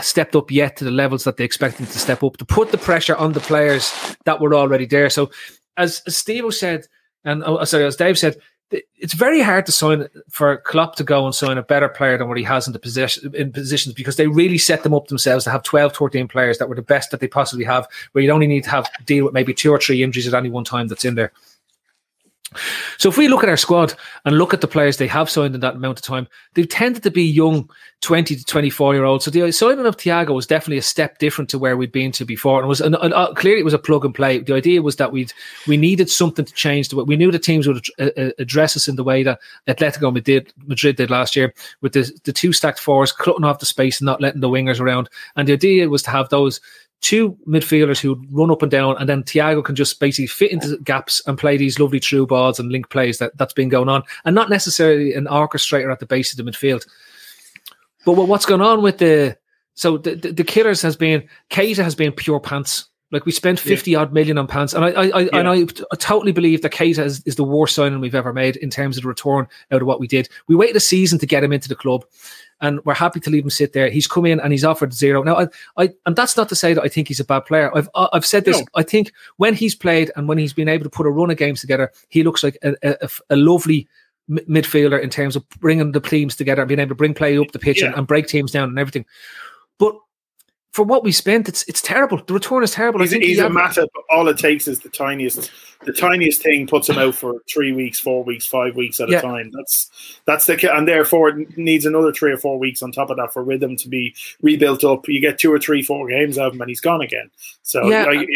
stepped up yet to the levels that they expect them to step up to put the pressure on the players that were already there. So, as, as Steve said, and oh, sorry, as Dave said, it's very hard to sign for Klopp to go and sign a better player than what he has in the position in positions because they really set them up themselves to have 12, 13 players that were the best that they possibly have, where you only need to have deal with maybe two or three injuries at any one time that's in there. So if we look at our squad and look at the players they have signed in that amount of time, they've tended to be young, 20 to 24 year olds. So the signing of Thiago was definitely a step different to where we'd been to before. And was uh, clearly it was a plug and play. The idea was that we'd we needed something to change. The way, we knew the teams would uh, uh, address us in the way that Atletico Madrid, Madrid did last year with the, the two stacked fours, cutting off the space and not letting the wingers around. And the idea was to have those two midfielders who run up and down, and then Thiago can just basically fit into gaps and play these lovely through balls and link plays that that's been going on, and not necessarily an orchestrator at the base of the midfield. But what, what's going on with the so the, the, the killers has been Keita has been pure pants. Like we spent fifty odd million on pants, and I, I, I and I, I totally believe that Keita is, is the worst signing we've ever made in terms of the return out of what we did. We waited a season to get him into the club, and we're happy to leave him sit there. He's come in and he's offered zero. Now, I, I and that's not to say that I think he's a bad player. I've I've said this. No. I think when he's played and when he's been able to put a run of games together, he looks like a, a, a lovely mi- midfielder in terms of bringing the teams together and being able to bring play up the pitch and, and break teams down and everything. But for what we spent, it's it's terrible. The return is terrible. He's, he's he a matter. All it takes is the tiniest, the tiniest thing puts him out for three weeks, four weeks, five weeks at Yeah. a time. That's that's the and therefore it needs another three or four weeks on top of that for rhythm to be rebuilt up. You get two or three, four games out of him, and he's gone again. So Yeah. I- yeah.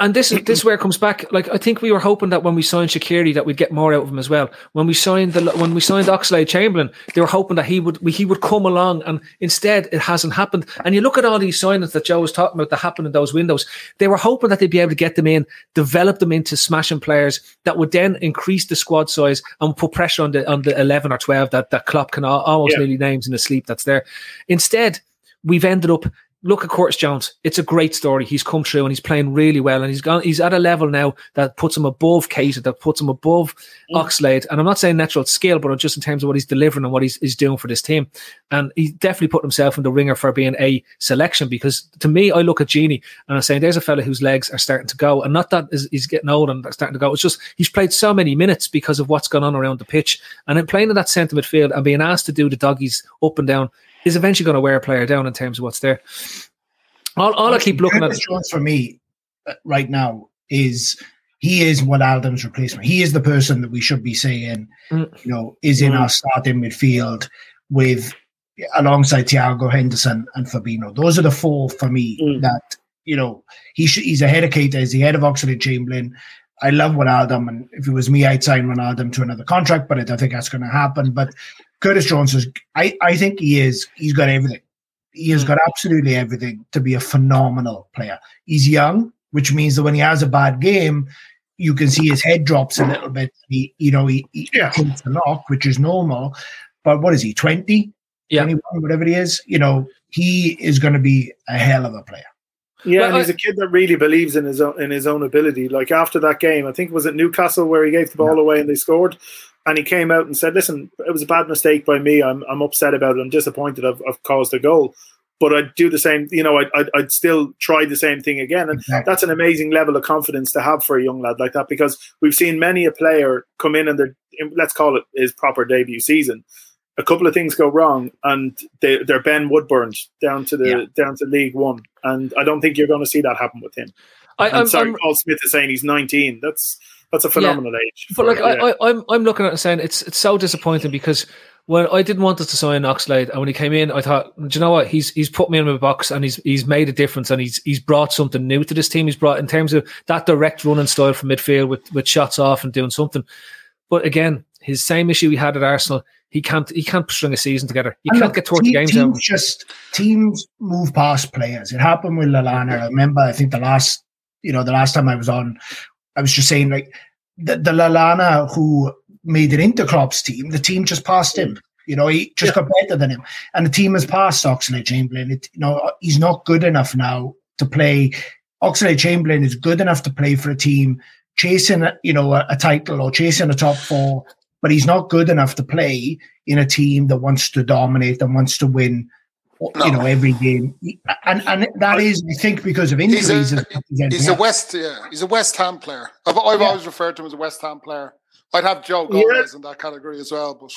And this is this is where it comes back. Like I think we were hoping that when we signed Shaqiri that we'd get more out of him as well. When we signed the when we signed Oxlade Chamberlain, they were hoping that he would he would come along, and instead it hasn't happened. And you look at all these signings that Joe was talking about that happened in those windows. They were hoping that they'd be able to get them in, develop them into smashing players that would then increase the squad size and put pressure on the on the eleven or twelve that that Klopp can almost Yeah. nearly names in his sleep. That's there. Instead, we've ended up look at Curtis Jones. It's a great story. He's come through and he's playing really well. And he's gone. He's at a level now that puts him above Keita, that puts him above mm. Oxlade. And I'm not saying natural skill, but just in terms of what he's delivering and what he's, he's doing for this team. And he definitely put himself in the ringer for being a selection. Because to me, I look at Gini and I'm saying there's a fella whose legs are starting to go, and not that he's getting old and starting to go. It's just he's played so many minutes because of what's gone on around the pitch, and then playing in that centre midfield and being asked to do the doggies up and down is eventually going to wear a player down in terms of what's there. All, all I keep looking at. For me uh, right now is he is what Alden's replacement. He is the person that we should be saying, Mm. you know, is in Mm. our starting midfield with alongside Thiago Henderson and Fabinho. Those are the four for me Mm. that you know he should, he's ahead of Keita, he's ahead of Oxlade Chamberlain. I love Ronaldo, and if it was me, I'd sign Ronaldo to another contract, but I don't think that's going to happen. But Curtis Jones is, I, I think he is, he's got everything. He has hmm. got absolutely everything to be a phenomenal player. He's young, which means that when he has a bad game, you can see his head drops a little bit. He, you know, he, he takes a knock, which is normal. But what is he, 20, yeah. 21, whatever he is? You know, he is going to be a hell of a player. Yeah, Well, and he's I- a kid that really believes in his own in his own ability. Like after that game, I think it was at Newcastle where he gave the ball away and they scored, and he came out and said, "Listen, it was a bad mistake by me. I'm I'm upset about it. I'm disappointed. I've, I've caused a goal." But I'd do the same, you know. I'd, I'd, I'd still try the same thing again, and that's an amazing level of confidence to have for a young lad like that. Because we've seen many a player come in and their let's call it his proper debut season, a couple of things go wrong and they, they're Ben Woodburns down to the down to League One, and I don't think you're going to see that happen with him. I- I'm I'm- sorry, I'm- Paul Smith is saying he's 19. That's that's a phenomenal age. But for- like yeah. I, I, I'm, I'm looking at it and saying it's it's so disappointing because when I didn't want us to sign Oxlade, and when he came in, I thought, do you know what? He's he's put me in my box, and he's he's made a difference, and he's he's brought something new to this team. He's brought in terms of that direct running style from midfield with with shots off and doing something. But again, his same issue he had at Arsenal. He can't he can't string a season together. You And can't look, get 30 te- games teams out. Just teams move past players. It happened with Lallana. I remember. I think the last, you know, the last time I was on, I was just saying like the, the Lallana who made it into Klopp's team. The team just passed him. You know, he just got better than him, and the team has passed Oxlade Chamberlain. It, you know, he's not good enough now to play. Oxlade Chamberlain is good enough to play for a team chasing, you know, a, a title or chasing a top four, but he's not good enough to play in a team that wants to dominate and wants to win. You know, every game, and and that is, I think, because of He's injuries. a, as anything he's a. West, yeah, he's a West Ham player. I've, I've always referred to him as a West Ham player. I'd have Joe Yeah. Gomez in that category as well, but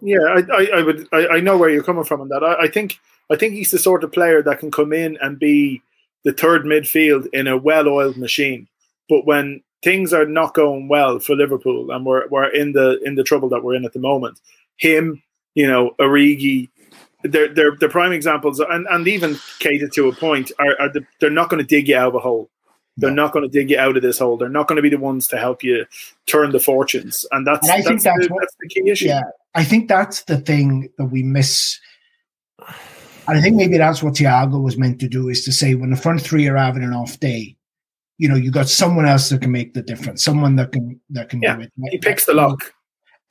Yeah, I, I, I would. I, I know where you're coming from on that. I, I think. I think he's the sort of player that can come in and be the third midfield in a well-oiled machine. But when things are not going well for Liverpool and we're we're in the in the trouble that we're in at the moment, him, you know, Origi, they're they're, they're prime examples, and, and even Keita to a point are, are the, they're not going to dig you out of a hole. They're not going to dig you out of this hole. They're not going to be the ones to help you turn the fortunes, and that's And I think that's, that's the, what- that's the key issue. Yeah, I think that's the thing that we miss. And I think maybe that's what Thiago was meant to do is to say when the front three are having an off day, you know, you got someone else that can make the difference, someone that can that can Yeah, do it. he picks the lock.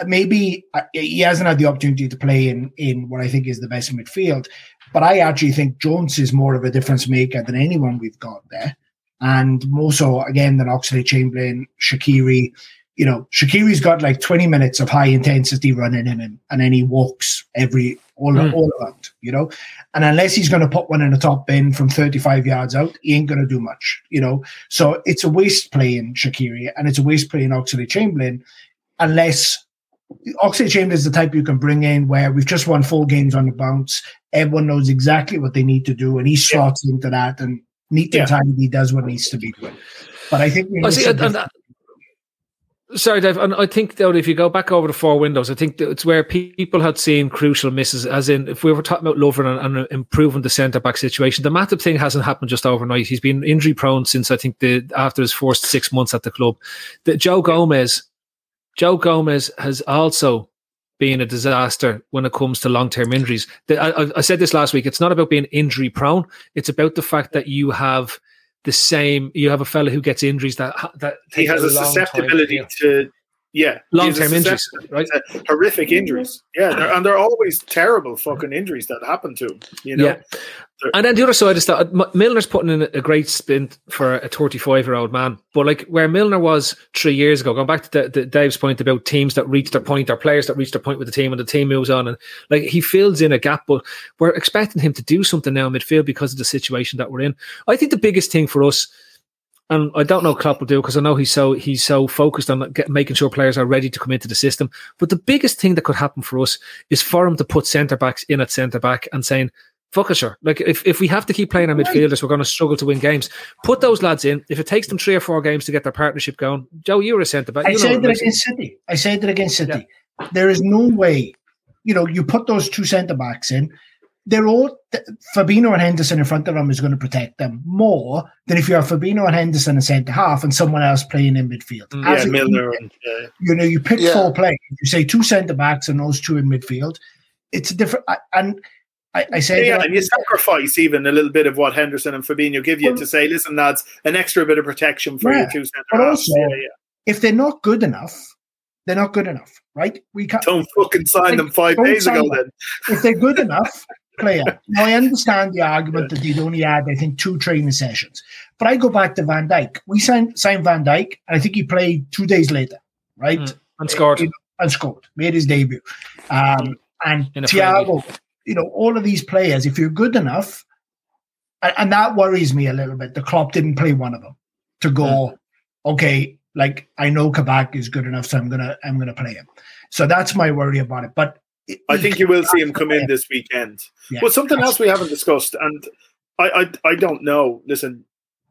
Maybe uh, he hasn't had the opportunity to play in in what I think is the best midfield, but I actually think Jones is more of a difference maker than anyone we've got there, and more so again than Oxlade Chamberlain, Shaqiri. You know, Shaqiri's got like 20 minutes of high intensity running in him, and then he walks every all, Hmm. all around, you know. And unless he's going to put one in the top bin from 35 yards out, he ain't going to do much, you know. So it's a waste playing Shaqiri and it's a waste playing Oxlade Chamberlain, unless Oxlade Chamberlain is the type you can bring in where we've just won four games on the bounce. Everyone knows exactly what they need to do, and he slots into that and neat and tidy. He does what needs to be done. But I think we oh, I see, and- and different- Sorry, Dave. And I think though, if you go back over the four windows, I think it's where people had seen crucial misses. As in, if we were talking about Lovren and, and improving the centre back situation, the Matip thing hasn't happened just overnight. He's been injury prone since I think the after his first six months at the club. The Joe Gomez, Joe Gomez has also been a disaster when it comes to long term injuries. I, I- said this last week. It's not about being injury prone. It's about the fact that you have the same. You have a fellow who gets injuries that that he has a long time to susceptibility to yeah a Long-term injuries, to horrific injuries yeah they're, and they're always terrible fucking injuries that happen to him you know Yeah. And then the other side is that uh, Milner's putting in a great spin for a 35 year old man. But like where Milner was three years ago, going back to the, the Dave's point about teams that reach their point, or players that reach their point with the team and the team moves on. And like he fills in a gap, but we're expecting him to do something now in midfield because of the situation that we're in. I think the biggest thing for us, and I don't know what Klopp will do because I know he's so he's so focused on get, making sure players are ready to come into the system. But the biggest thing that could happen for us is for him to put centre backs in at centre back and saying, "Fuck it, sure." Like if, if we have to keep playing our midfielders, we're going to struggle to win games. Put those lads in. If it takes them three or four games to get their partnership going, Joe, you're a centre back. I said that against City. I said that against City. There is no way. you know, you put those two centre backs in. They're all Fabinho and Henderson in front of them is going to protect them more than if you have Fabinho and Henderson in centre half and someone else playing in midfield. Mm, As yeah, it- Milner. And, uh, you know, you pick Yeah. four players. You say two centre backs and those two in midfield. It's a different. I- And I, I say yeah, that- and you sacrifice even a little bit of what Henderson and Fabinho give you to say, listen, lads, an extra bit of protection for Yeah, your two centre but halves. also, Yeah, yeah. if they're not good enough, they're not good enough, right? We can't Don't fucking sign them five days ago. them. Then if they're good enough, player. Now I understand the argument that they'd only had, I think, two training sessions. But I go back to Van Dijk. We signed signed Van Dijk, and I think he played two days later, right? Mm, and scored. And scored, made his debut. Um, and Thiago, you know, all of these players, if you're good enough, and, and that worries me a little bit. The Klopp didn't play one of them to go, okay, like I know Kabak is good enough, so I'm gonna I'm gonna play him. So that's my worry about it. But I think you will see him come in this weekend. Yeah. But something else we haven't discussed, and I, I, I don't know. Listen,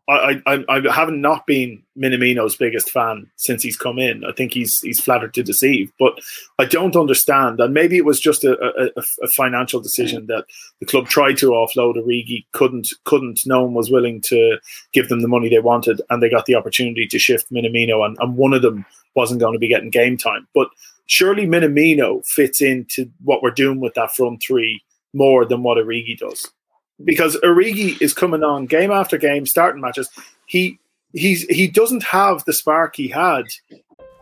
I, I, I haven't not been Minamino's biggest fan since he's come in. I think he's he's flattered to deceive, but I don't understand. And maybe it was just a, a, a financial decision that the club tried to offload Origi, couldn't couldn't. No one was willing to give them the money they wanted, and they got the opportunity to shift Minamino, and, and one of them wasn't going to be getting game time. But surely Minamino fits into what we're doing with that front three more than what Origi does. Because Origi is coming on game after game, starting matches. He he's he doesn't have the spark he had.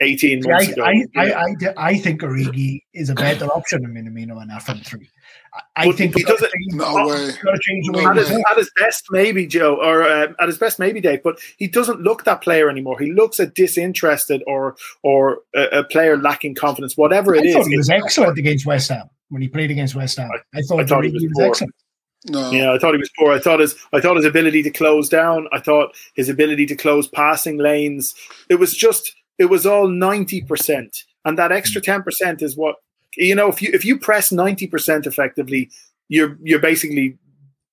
18 See, months I, ago. I, I, I, I think Origi is a better option than Minamino and that front three. I, I But think he we've got to doesn't- change- No way. got to change the way at, we his, at his best, maybe Joe, or uh, at his best, maybe Dave. But he doesn't look that player anymore. He looks a disinterested or or a, a player lacking confidence. Whatever it I is, he was it's- excellent against West Ham when he played against West Ham. I thought, I thought he Origi was was, excellent. No. Yeah, I thought he was poor. I thought his I thought his ability to close down. I thought his ability to close passing lanes. It was just it was all ninety percent, and that extra hmm. ten percent is what you know. If you if you press ninety percent effectively, you're you're basically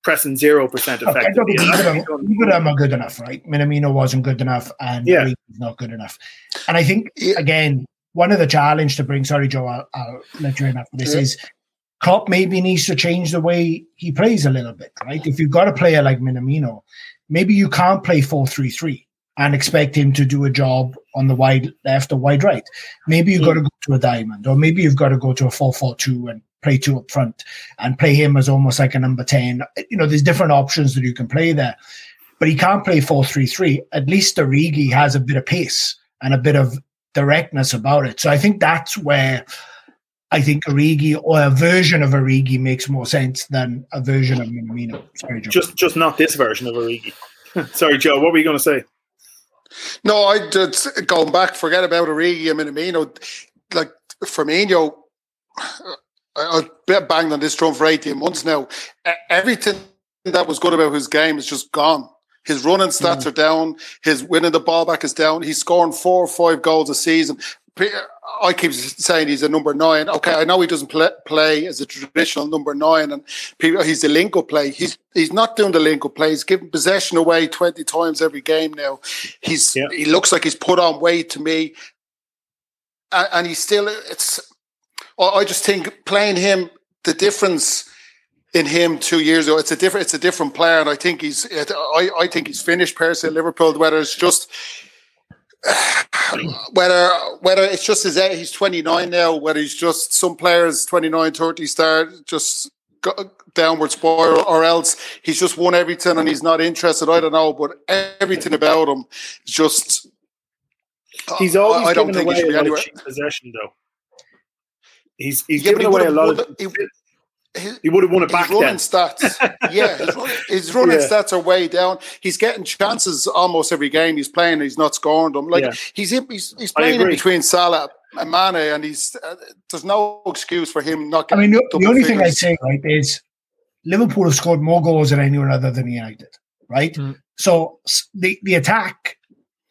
pressing zero percent Look, I don't effectively. think And either that's of them- either are good enough, right? Minamino wasn't good enough, and Yeah. Origi's not good enough. And I think again, one of the challenge to bring. Sorry, Joe, I'll, I'll let you in after this. Yeah. Is Klopp maybe needs to change the way he plays a little bit, right? If you've got a player like Minamino, maybe you can't play four three three and expect him to do a job on the wide left or wide right. Maybe you've got to go to a diamond, or maybe you've got to go to a four four two and play two up front and play him as almost like a number ten. You know, there's different options that you can play there but he can't play 4-3-3. At least Origi has a bit of pace and a bit of directness about it. So I think that's where I think Origi or a version of Origi makes more sense than a version of Minamino. Sorry, Joe. just just not this version of Origi. Sorry, Joe. What were you going to say? No, I just going back. Forget about Origi and Minamino. Like Firmino, I, I've been banged on this drum for eighteen months now. Everything that was good about his game is just gone. His running stats hmm. are down. His winning the ball back is down. He's scoring four or five goals a season. I keep saying he's a number nine. Okay, I know he doesn't play, play as a traditional number nine, and people, he's a link up play. He's he's not doing the link up play. He's giving possession away twenty times every game now. He's he looks like he's put on weight to me, and, and he's still. It's. I I just think playing him, the difference in him two years ago, it's a different. It's a different player, and I think he's. I I think he's finished personally at Liverpool. Whether it's just whether whether it's just his age, he's 29 now, whether he's just some players 29, 30 start just downward spiral, or else he's just won everything and he's not interested. I don't know, but everything about him is just. Uh, he's always I don't given think he away should a be lot anywhere. of cheap possession, though. He's he's Yeah, given he away a lot of. The- He would have won it His back running then. stats, yeah, his, run- his running Yeah. stats are way down. He's getting chances almost every game he's playing. He's not scoring them. Like Yeah. he's in, he's he's playing in between Salah and Mane, and he's uh, there's no excuse for him not. I mean, the, the only thing. I'd say, right, is Liverpool have scored more goals than anyone other than United, right? Mm. So the the attack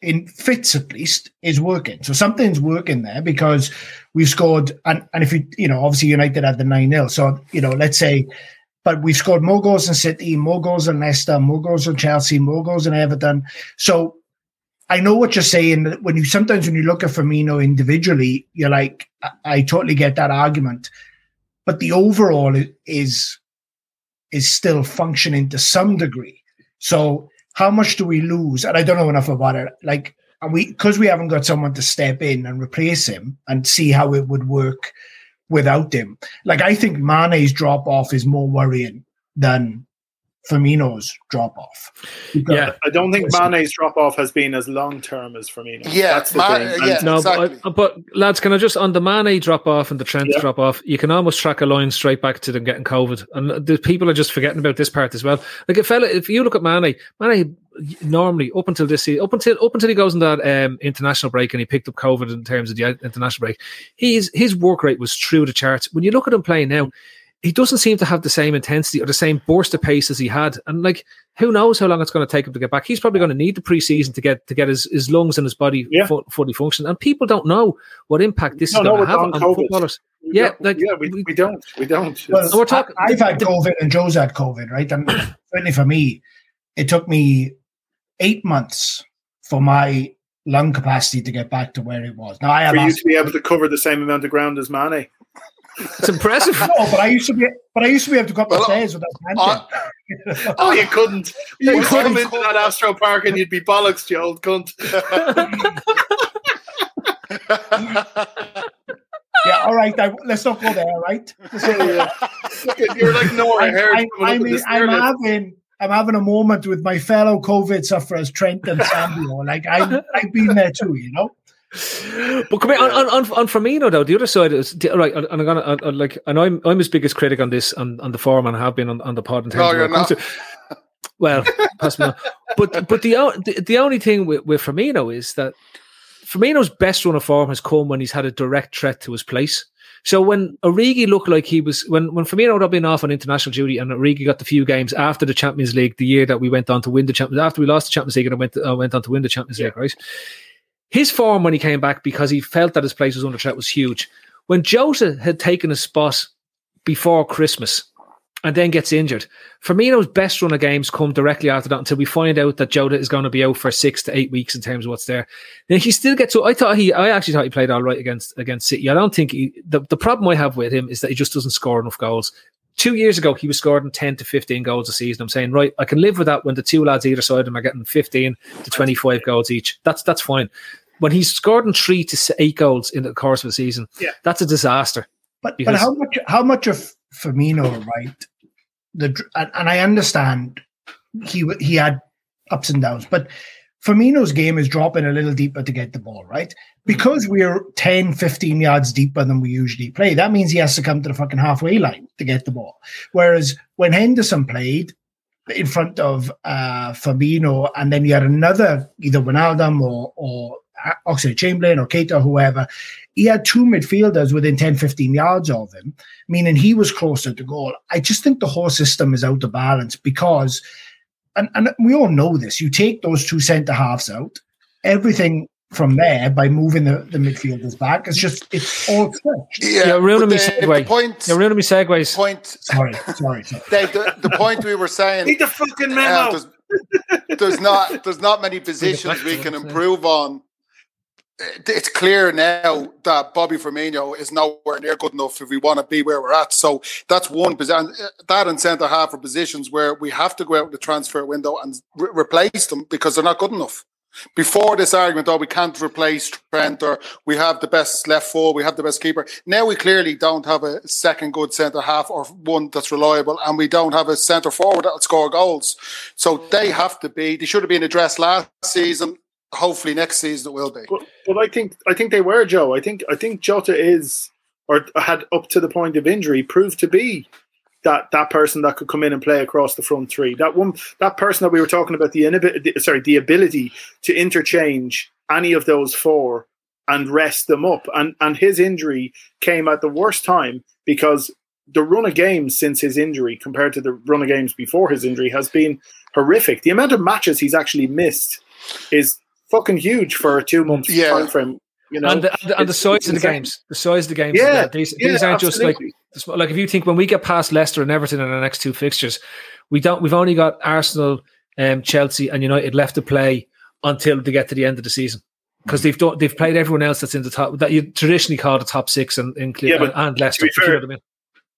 in fits at least is working. So something's working there because we've scored, and, and if you you know, obviously United had the nine 0 So you know, let's say. But we've scored more goals than City, more goals than Leicester, more goals than Chelsea, more goals than Everton. So I know what you're saying. When you sometimes when you look at Firmino individually, you're like, I, I totally get that argument, but the overall is is still functioning to some degree. So how much do we lose? And I don't know enough about it. Like, are we because we haven't got someone to step in and replace him and see how it would work without him. Like, I think Mane's drop off is more worrying than Firmino's drop off. Yeah. I don't think Mane's drop off has been as long term as Firmino. Yeah, That's the Ma- thing. yeah. No, exactly. but, but lads, can I just on the Mane drop off and the Trent Yeah. drop off? You can almost track a line straight back to them getting COVID, and the people are just forgetting about this part as well. Like if fella, if you look at Mane, Mane normally up until this season, up until up until he goes on that um, international break and he picked up COVID in terms of the international break, he's his work rate was through the charts. When you look at him playing now. He doesn't seem to have the same intensity or the same burst of pace as he had, and like who knows how long it's going to take him to get back. He's probably going to need the preseason to get to get his, his lungs and his body Yeah. fu- fully function. And people don't know what impact this No, is going we're to have on on COVID. footballers. We Yeah, don't- like yeah, we, we don't, we don't. Well, It's- we're talking- I, have had COVID and Joe's had COVID, right? And certainly for me, it took me eight months for my lung capacity to get back to where it was. Now I have for you to be able to cover the same amount of ground as Mane. It's impressive. No, but I used to be, but I used to be able to go up the Well, stairs without I- panting. Oh, you couldn't. You Well, come I'm- into that Astro Park and you'd be bollocks, you old cunt. yeah, all right. I, let's not go there, all right? Let's not go there. You're like Nora I'm, Harris I'm, coming up I'm, with in- this I'm having. I'm having a moment with my fellow COVID sufferers, Trent and Samuel. Like I, I've been there too, you know. But come here on, on, on, on Firmino though. The other side is the- right, and I'm gonna I, I, like, and I'm I'm his biggest critic on this on, on the forum, and I have been on, on the pod in terms No, of you're comes to- well, possibly not. But but the, the the only thing with, with Firmino is that Firmino's best run of form has come when he's had a direct threat to his place. So when Origi looked like he was when when Firmino had been off on international duty and Origi got the few games after the Champions League, the year that we went on to win the Champions after we lost the Champions League and I went to, uh, went on to win the Champions League, right? His form when he came back because he felt that his place was under threat was huge. When Jota had taken a spot before Christmas and then gets injured, Firmino's best run of games come directly after that until we find out that Jota is going to be out for six to eight weeks in terms of what's there. Then he still gets. So I thought he, I actually thought he played all right against against City. I don't think he. The, the problem I have with him is that he just doesn't score enough goals. Two years ago, he was scoring 10 to 15 goals a season. I'm saying, right, I can live with that when the two lads either side of him are getting 15 to 25 goals each. That's that's fine. When he's scored in three to eight goals in the course of a season, Yeah. that's a disaster. But but how much how much of Firmino, right? The and, and I understand he he had ups and downs, but Firmino's game is dropping a little deeper to get the ball, right? Because we're 10, 15 yards deeper than we usually play, that means he has to come to the fucking halfway line to get the ball. Whereas when Henderson played in front of uh, Fabinho, and then you had another, either Wijnaldum or, or Oxlade Chamberlain or Keita, whoever, he had two midfielders within 10, 15 yards of him, meaning he was closer to goal. I just think the whole system is out of balance because, and, and we all know this, you take those two centre halves out, everything from there by moving the, the midfielders back, it's just, it's all stretched. Yeah, You're ruining but me the- segue. the point- You're ruining me segues. Point. Sorry, sorry, sorry. Dave, the, the point we were saying. Need the fucking uh, memo. there's, there's not there's not many positions we can improve on. It- It's clear now that Bobby Firmino is nowhere near good enough if we want to be where we're at. So that's one position. Uh, that and centre half are positions where we have to go out the transfer window and re- replace them because they're not good enough. Before this argument, oh, we can't replace Trent or we have the best left forward, we have the best keeper. Now we clearly don't have a second good centre half or one that's reliable, and we don't have a centre forward that'll score goals. So they have to be. They should have been addressed last season. Hopefully, next season it will be. But, but I think I think they were Joe. I think I think Jota is or had up to the point of injury proved to be that that person that could come in and play across the front three. That one that person that we were talking about the sorry the ability to interchange any of those four and rest them up. And and his injury came at the worst time because the run of games since his injury compared to the run of games before his injury has been horrific. The amount of matches he's actually missed is fucking huge for a two month Yeah. time frame. You know, and the, and the, and the size of the insane. games, the size of the games, Yeah, these, yeah, these aren't just like like if you think when we get past Leicester and Everton in our next two fixtures, we don't. We've only got Arsenal, um, Chelsea, and United left to play until they get to the end of the season because they've done, they've played everyone else that's in the top that you traditionally call the top six and and, Yeah, but and Leicester. to be if you know what I mean.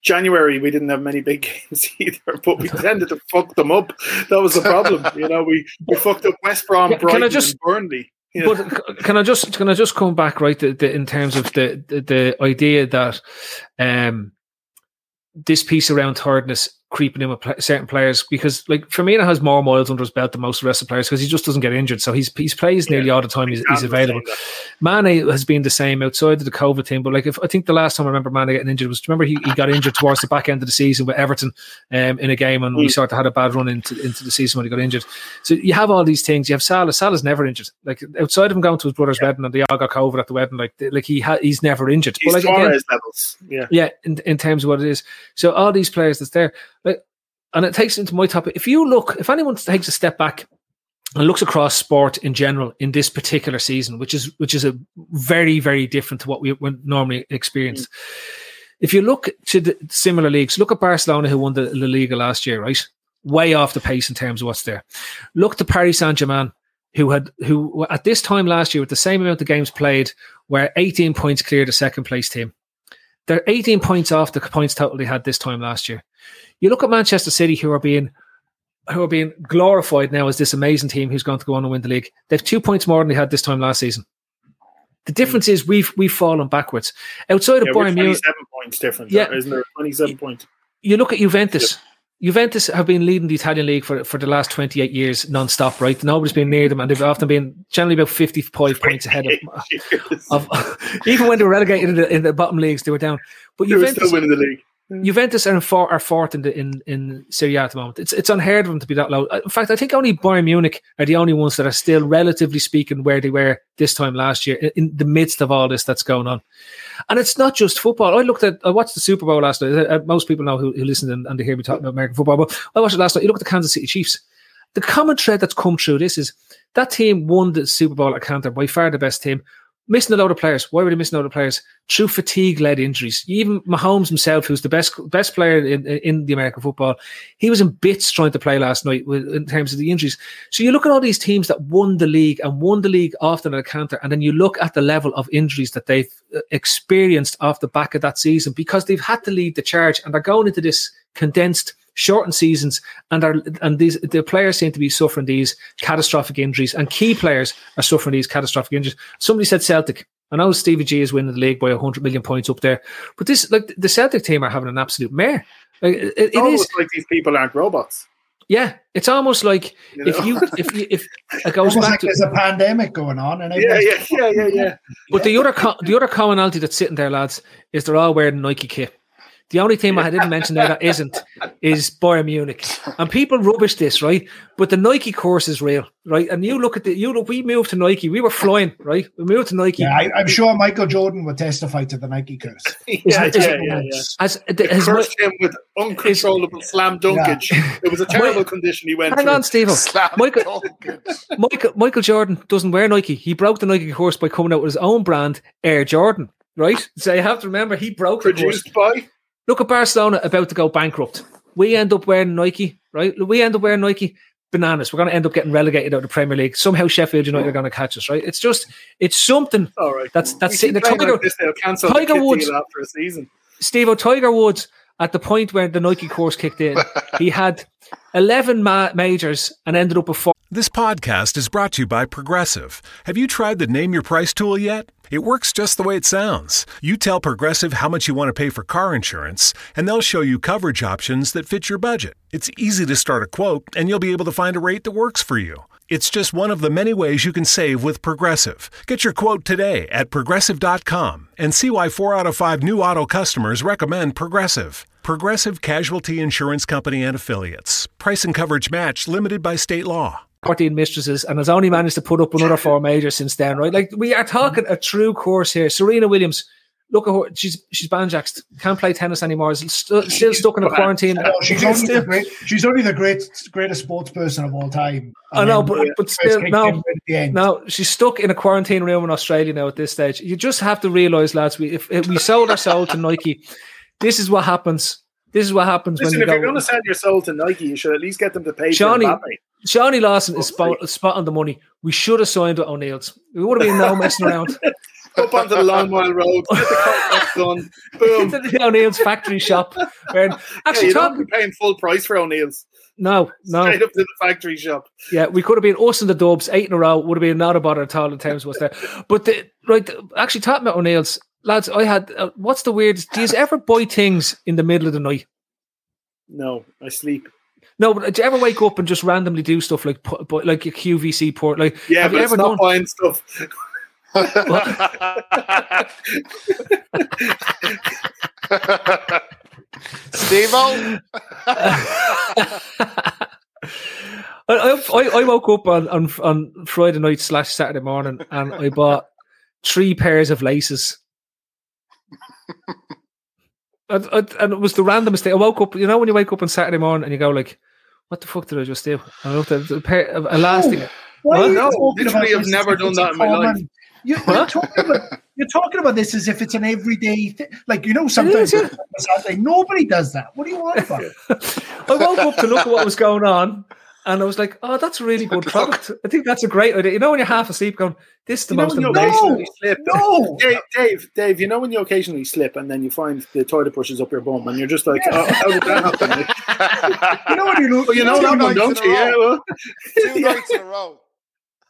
January we didn't have many big games either, but we tended to fuck them up. That was the problem. You know, we, we fucked up West Brom, Yeah, can I just- Burnley. you know. But can I just can I just come back right the, the, in terms of the, the the idea that um this piece around thirdness creeping in with certain players because like Firmino has more miles under his belt than most of the rest of the players because he just doesn't get injured so he's he's plays nearly all the time he's, he's available. Mane has been the same outside of the COVID thing but like if I think the last time I remember Mane getting injured was remember he, he got injured towards the back end of the season with Everton um, in a game and we Mm. sort of had a bad run into into the season when he got injured so you have all these things you have Salah Salah's never injured like outside of him going to his brother's wedding and they all got COVID at the wedding like like he ha- he's never injured He's but like again, levels. Yeah. yeah, in, in terms of what it is. So all these players that's there, and it takes into my topic. If you look, if anyone takes a step back and looks across sport in general in this particular season, which is which is a very very different to what we would normally experience. Mm. If you look to the similar leagues, look at Barcelona who won the La Liga last year, right? Way off the pace in terms of what's there. Look to Paris Saint Germain, who had who at this time last year with the same amount of games played, were 18 points clear the second place team. They're 18 points off the points total they had this time last year. You look at Manchester City, who are being who are being glorified now as this amazing team who's going to go on and win the league. They've two points more than they had this time last season. The hmm. difference is we've we've fallen backwards. Outside of Yeah, Bayern Munich, 27 points different. Yeah. Isn't there? 27 points. you look at Juventus. Juventus have been leading the Italian league for, for the last 28 years non-stop, right? Nobody's been near them, and they've often been generally about 55 points ahead of, of even when they were relegated in the, in the bottom leagues, they were down. But They were Juventus, still winning the league. Hmm. Juventus are, four, are fourth in the in in Serie at the moment. It's it's unheard of them to be that low. Uh, in fact, I think only Bayern Munich are the only ones that are still, relatively speaking, where they were this time last year, in, in the midst of all this that's going on. And it's not just football. I looked at, I watched the Super Bowl last night. Uh, uh, Most people know who, who listen and, and they hear me talking about American football, but I watched it last night. You look at the Kansas City Chiefs. The common thread that's come through this is that team won the Super Bowl at Cantor, by far the best team. Missing a load of players. Why were they missing a load of players? Through fatigue-led injuries. Even Mahomes himself, who's the best best player in, in the American football, he was in bits trying to play last night with, in terms of the injuries. So you look at all these teams that won the league and won the league often at a counter, and then you look at the level of injuries that they've uh, experienced off the back of that season because they've had to lead the charge and they're going into this condensed shortened seasons and are and these the players seem to be suffering these catastrophic injuries and key players are suffering these catastrophic injuries. Somebody said Celtic. I know Stevie G is winning the league by hundred million points up there, but this like the Celtic team are having an absolute mare. Like, it, it It's is, like these people aren't robots. yeah. It's almost like You if know? you if you if it goes back like to there's a pandemic going on, and Yeah, yeah, yeah, yeah, yeah. But the other co- the other commonality that's sitting there, lads, is they're all wearing Nike kit. The only team I didn't mention there that isn't is Bayern Munich. And people rubbish this, right? But the Nike course is real, right? And you look at the you look. We moved to Nike. We were flying, right? We moved to Nike. Yeah, I, I'm sure Michael Jordan would testify to the Nike curse. Yeah, yeah, is- yeah, yeah. As, It as my- him with uncontrollable slam dunkage. It was a terrible condition he went Hang through. on, Steve. Michael, Michael, Michael Jordan doesn't wear Nike. He broke the Nike course by coming out with his own brand, Air Jordan. Right? So you have to remember he broke the course. Produced by Look at Barcelona about to go bankrupt. We end up wearing Nike, right? We end up wearing Nike. Bananas. We're going to end up getting relegated out of the Premier League. Somehow Sheffield United are going to catch us, right? It's just, it's something all right. that's that's We sitting there. Tiger, like this, Tiger Woods, after a season. Steve O. Tiger Woods, at the point where the Nike course kicked in, he had 11 ma- majors and ended up with four. This podcast is brought to you by Progressive. Have you tried the Name Your Price tool yet? It works just the way it sounds. You tell Progressive how much you want to pay for car insurance, and they'll show you coverage options that fit your budget. It's easy to start a quote, and you'll be able to find a rate that works for you. It's just one of the many ways you can save with Progressive. Get your quote today at progressive.com and see why four out of five new auto customers recommend Progressive. Progressive Casualty Insurance Company and Affiliates. Price and coverage match limited by state law. 14 mistresses and has only managed to put up another four majors since then, right? Like we are talking a true course here. Serena Williams, look at her. She's she's banjaxed. Can't play tennis anymore. Is st- still stuck in a quarantine. No, she's, only the great, she's only the great, greatest sports person of all time. I know, but, then, but still, no, in at the end. no, she's stuck in a quarantine room in Australia now at this stage. You just have to realize, lads, we if, if we sold our soul to Nike, this is what happens. This is what happens Listen, when if you you're going to sell your soul to Nike, you should at least get them to pay Shawnee, for Mbappe. Shawnee Lawson is spot, spot on the money. We should have signed with O'Neill's. We would have been no messing around. Up onto the Long Mile Road, get the contract done. Boom. Into the O'Neill's factory shop. Yeah, actually, you talk, don't be paying full price for O'Neill's. no, no. Straight up to the factory shop. Yeah, we could have been us and the Dubs eight in a row. Would have been not a bother at all. The times was there, but the, right. the- Actually, talking about O'Neill's lads, I had. Uh, what's the weirdest? Do you ever buy things in the middle of the night? No, I sleep. No, but do you ever wake up and just randomly do stuff like like a QVC port? Like, Yeah, have but you it's ever not done? buying stuff. Steve I, I, I woke up on, on on Friday night slash Saturday morning and I bought three pairs of laces. and, and and it was the randomest thing. I woke up, you know, when you wake up on Saturday morning and you go like, "What the fuck did I just do?" And I looked at the pair of elastic. Why are What? you No, literally, I've never done that in my life. Common- You're, you're, talking about, you're talking about this as if it's an everyday thing. Like, you know, sometimes yeah. like, nobody does that. What do you want about? I woke up to look at what was going on. And I was like, "Oh, that's a really good product. I think that's a great idea." You know, when you're half asleep, going, "This is the You most when you amazing." occasionally slip. No, Dave, Dave, Dave, you know when you occasionally slip and then you find the toilet brushes up your bum and you're just like, oh, how did that happen? you know when you look, you know you that one, don't you? Yeah, well, Two nights in a row.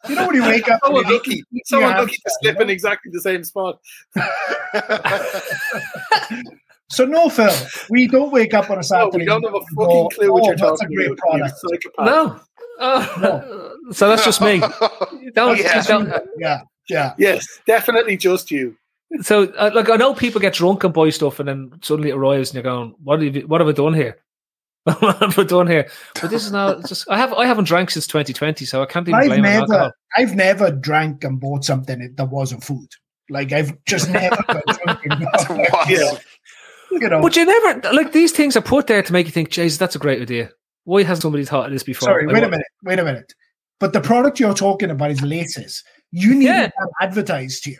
You know when you wake up. and someone you lucky, someone hamster, lucky to slip in exactly the same spot. So no, Phil, we don't wake up on a No, Saturday. we don't have a and fucking go, clue what "Oh, you're that's talking a great about. product. You psychopath. No. Oh, so that's just me. Don't, Yeah. don't- Yeah, yeah. Yes, definitely just you. so, uh, like, I know people get drunk and buy stuff, and then suddenly it arrives, and you're going, "What have you, What have I done here? What have I done here?" But this is now just I have I haven't drank since 2020, so I can't even I've blame it on alcohol. never, I've never drank and bought something that wasn't food. Like I've just never got drunk and got- Yeah. you know. But you never like these things are put there to make you think, "Jesus, that's a great idea." Why hasn't somebody thought of this before? Sorry, Like, wait a minute, wait a minute. But the product you're talking about is laces. You need Yeah. to have advertised to you.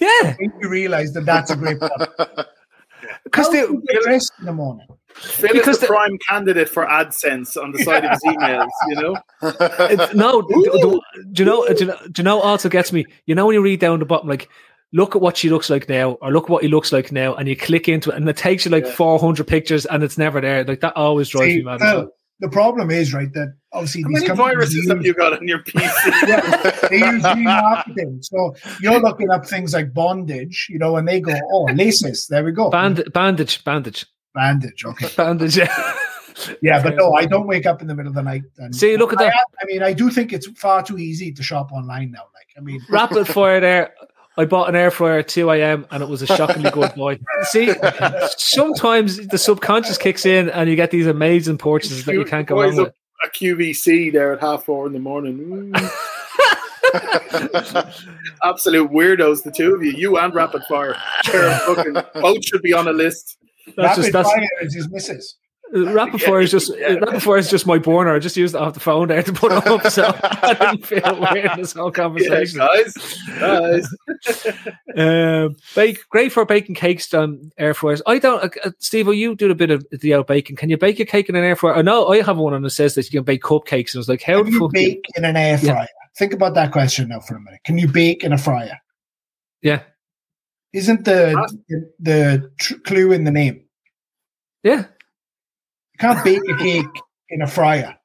Yeah, Make you realize that that's a great product. because How they do you get in the morning? Phil Because is the the- prime candidate for AdSense on the side of his emails, you know? It- no, do, do- do you know? Do you know? Do you know? Also gets me. You know when you read down the bottom, like, look at what she looks like now, or look at what he looks like now, and you click into it, and it takes you like Yeah. four hundred pictures, and it's never there. Like that always drives See, me mad. as well. the problem is right that obviously How these many viruses use, have you got on your PC? yeah, they use remarketing. So you're looking up things like bondage, you know, and they go, "Oh, laces." There we go. Band- bandage, bandage, bandage. Okay. bandage. Yeah. Yeah, but no, I don't wake up in the middle of the night. And See, look at I, that. I mean, I do think it's far too easy to shop online now. Like, I mean, Rapid fire there. I bought an air fryer at 2 a.m. and it was a shockingly good boy. See, sometimes the subconscious kicks in and you get these amazing purchases that you can't go Boys wrong with. up a QVC there at half four in the morning. Absolute weirdos, the two of you. You and Rapid Fire. Sure, fucking, both should be on a list. That's rapid just that's fire is his missus. rapid fire is just rapid fire is just my burner. I just used it off the phone there to put it up, so I didn't feel weird in this whole Yeah, conversation. guys. Guys. Um, bake great for baking cakes on air fryers. I don't, uh, uh, Steve. You do a bit of the out baking. Can you bake a cake in an air fryer? I know I have one and it says that you can bake cupcakes. And I was like, how Can you fuck? do you- bake in an air Yeah. Think about that question now for a minute. Can you bake in a fryer? Yeah, Isn't the the, the tr- clue in the name? yeah. You can't bake a cake in a fryer.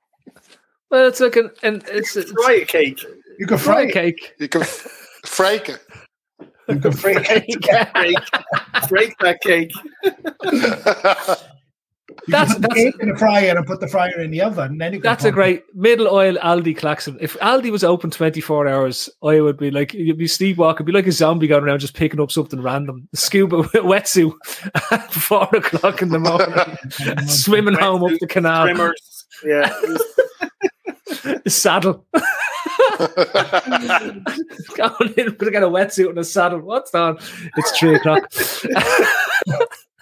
Well, it's like an, and it's, it's Fry a cake. You can fry fry a it. cake. You can f- frake it. You can fry it. Break, break that cake. You That's- can put the that's- in a fryer and put the fryer in the oven. And then you That's a pop it. great middle oil Aldi klaxon. If Aldi was open 24 hours, I would be like, you'd be sleepwalking, be like a zombie going around just picking up something random. Scuba wetsuit at four o'clock in the morning, swimming home up the canal. Trimmers. Yeah. saddle. Going in to get a wetsuit and a saddle. What's on? It's three o'clock.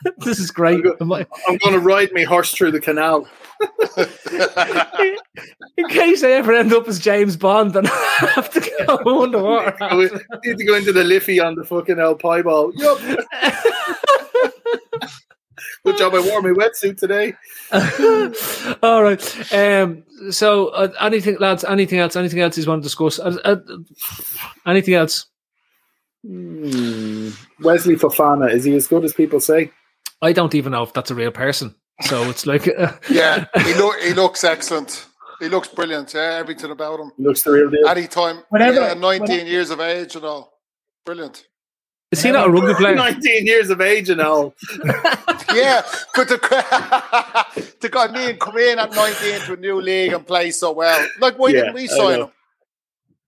this is great. I'm going to ride my horse through the canal. In case I ever end up as James Bond and I have to go underwater. Need to go, need to go into the Liffey on the fucking El Pie ball. Yup. Good job I wore my wetsuit today. All right. Um, so, uh, anything, lads? Anything else? Anything else you want to discuss? Uh, uh, anything else? Hmm. Wesley Fofana is he as good as people say? I don't even know if that's a real person. So it's like, uh, yeah, he look he looks excellent. He looks brilliant. Yeah, everything about him. He looks the real deal. Anytime, Whenever- yeah, nineteen whenever- year of age and all, brilliant. is he not a rugby player? 19 years of age and all. Yeah, but the the guy me and come in at nineteen to a new league and play so well. Like, why Yeah, didn't we I sign know. him?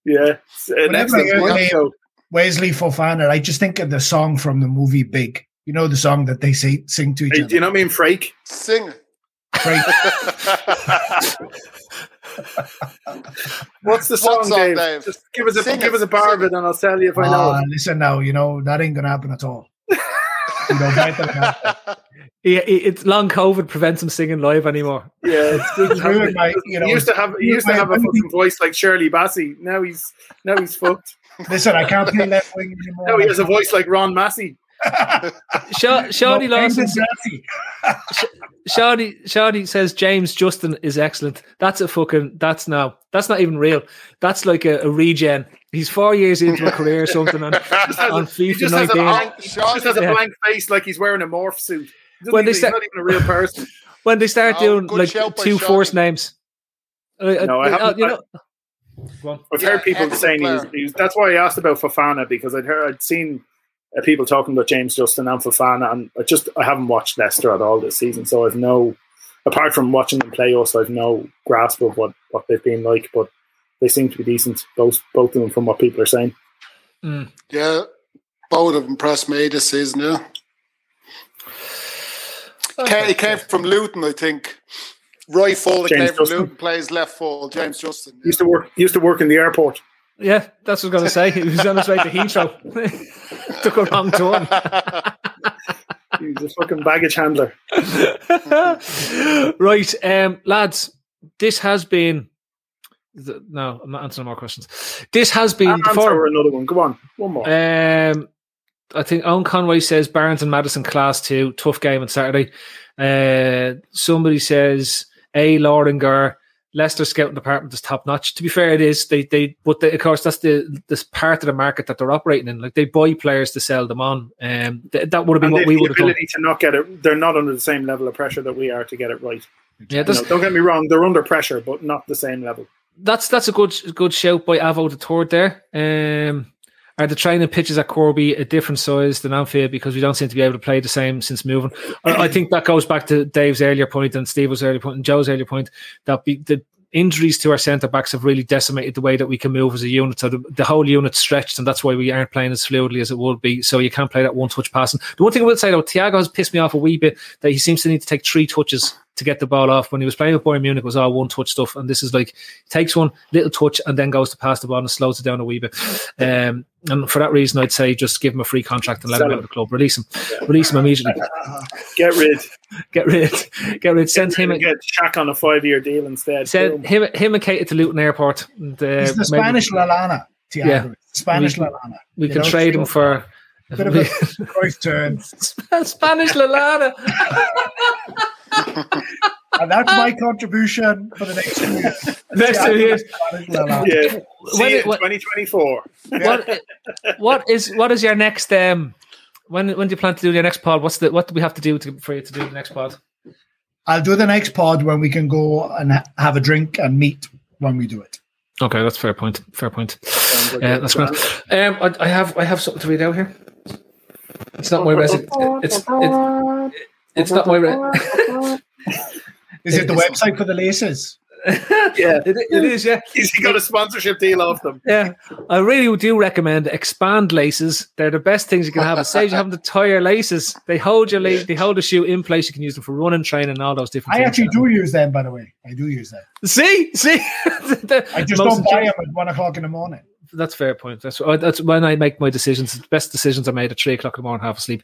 Yeah. It's an Whenever I hear the point, name though. Wesley Fofana, I just think of the song from the movie Big. You know the song that they say, sing to each Hey, other. do you not mean Frake? Sing. Right. What's the song, What song, Dave? Dave? Just give us a Sing give it, us a bar of it, and I'll tell you if I know. Ah, it. listen now, you know that ain't gonna happen at all. You know, that ain't gonna happen. He, he, it's long COVID prevents him singing live anymore. Yeah, it's good. It's my, you know, he used to have he used to have a fucking voice like Shirley Bassey. Now he's now he's fucked. Listen, I can't play left wing anymore. Now he has a voice like Ron Massey. Sha- Shawnee No, Lawson, Brendan Dassey. Shawnee, Shawnee says James Justin is excellent. That's a fucking. That's now. That's not even real. That's like a, a regen. He's four years into a career or something on, Just has on a, FIFA just has a 19. blank, he just has a Yeah. blank face like he's wearing a morph suit. He When they even- he's start- not even a real person. When they start Oh, doing like two Shawnee. force names. No, I uh, haven't- you know, I've Yeah, heard people excellent saying he was, player. he was. That's why I asked about Fofana because I'd heard I'd seen uh, people talking about James Justin and Fofana, and I just I haven't watched Leicester at all this season, so I've no. Apart from watching them play us, I've no grasp of what, what they've been like, but they seem to be decent, both both of them, from what people are saying. Mm. Yeah, both have impressed me this season. Yeah, Ca- he came from Luton, I think. Right full that James came from Luton plays left full. James Justin. Used to work used to work in the airport. Yeah, that's what I was going to say. He was on his way to Heathrow. Took a wrong turn. He was a fucking baggage handler. right, um, lads, this has been. th- No, I'm not answering more questions. This has been Answer another one. Come on, one more. Um, I think Owen Conway says Barnes and Maddison class two, tough game on Saturday. Uh, somebody says A. Loringer, Leicester scouting department is top notch. To be fair, it is. They they but they, of course that's the this part of the market that they're operating in. Like they buy players to sell them on. Um, th- that would have been and what we would have done. to not get it. They're not under the same level of pressure that we are to get it right. Yeah, don't get me wrong; they're under pressure, but not the same level. that's that's a good good shout by Avo the third there. Um, are the training pitches at Kirkby a different size than Anfield because we don't seem to be able to play the same since moving? I, think that goes back to Dave's earlier point and Steve's earlier point and Joe's earlier point that be, the injuries to our centre backs have really decimated the way that we can move as a unit. So the, the whole unit's stretched, and that's why we aren't playing as fluidly as it would be. So you can't play that one touch passing. The one thing I would say though, Thiago has pissed me off a wee bit that he seems to need to take three touches to get the ball off. When he was playing with Bayern Munich, it was all one touch stuff, and this is like takes one little touch and then goes to pass the ball and slows it down a wee bit. Um, and for that reason, I'd say just give him a free contract and let him out of the club. Release him, release him immediately. Get rid. Get rid, get rid. Send him. Get Shaq on a five-year deal instead. Send him, him and Keita to Luton Airport. And, uh, He's the maybe- Spanish Lallana, Thiago. Yeah. Spanish We- Lallana. We You can know, trade him for a bit of a turn. Spanish Lallana. And that's my contribution for the next two years. Next two years. Yeah. When it- you 2024. what what is what is your next um when when do you plan to do your next pod? What's the what do we have to do to, for you to do the next pod? I'll do the next pod when we can go and ha- have a drink and meet when we do it. Okay, that's fair point. Fair point. like Uh, that's great. Um, I, I have I have something to read out here. It's not my resi- It's it, it's not my. Re- Is it the It's- website for the laces? yeah, it, it is. Yeah, he's got a sponsorship deal off them. Yeah, I really do recommend expand laces. They're the best things you can have. It saves you having to tie your laces. They hold your la- they hold the shoe in place. You can use them for running, training, and all those different. I things. actually do use them, by the way. I do use them. See, see, I just don't buy them at one o'clock in the morning. That's fair point. That's that's when I make my decisions. The best decisions are made at three o'clock in the morning, half asleep.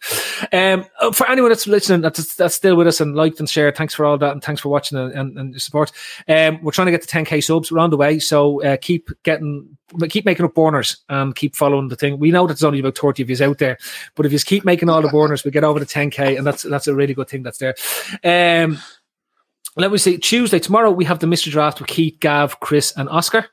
Um, for anyone that's listening, that's, that's still with us and liked and shared. Thanks for all that, and thanks for watching and, and, and your support. Um, we're trying to get to 10k subs. We're on the way, so uh, keep getting, keep making up burners and keep following the thing. We know that there's only about 30 of you out there, but if you keep making all the burners, we get over to 10k, and that's that's a really good thing that's there. Um, let me see. Tuesday tomorrow we have the mystery draft with Keith, Gav, Chris, and Oscar.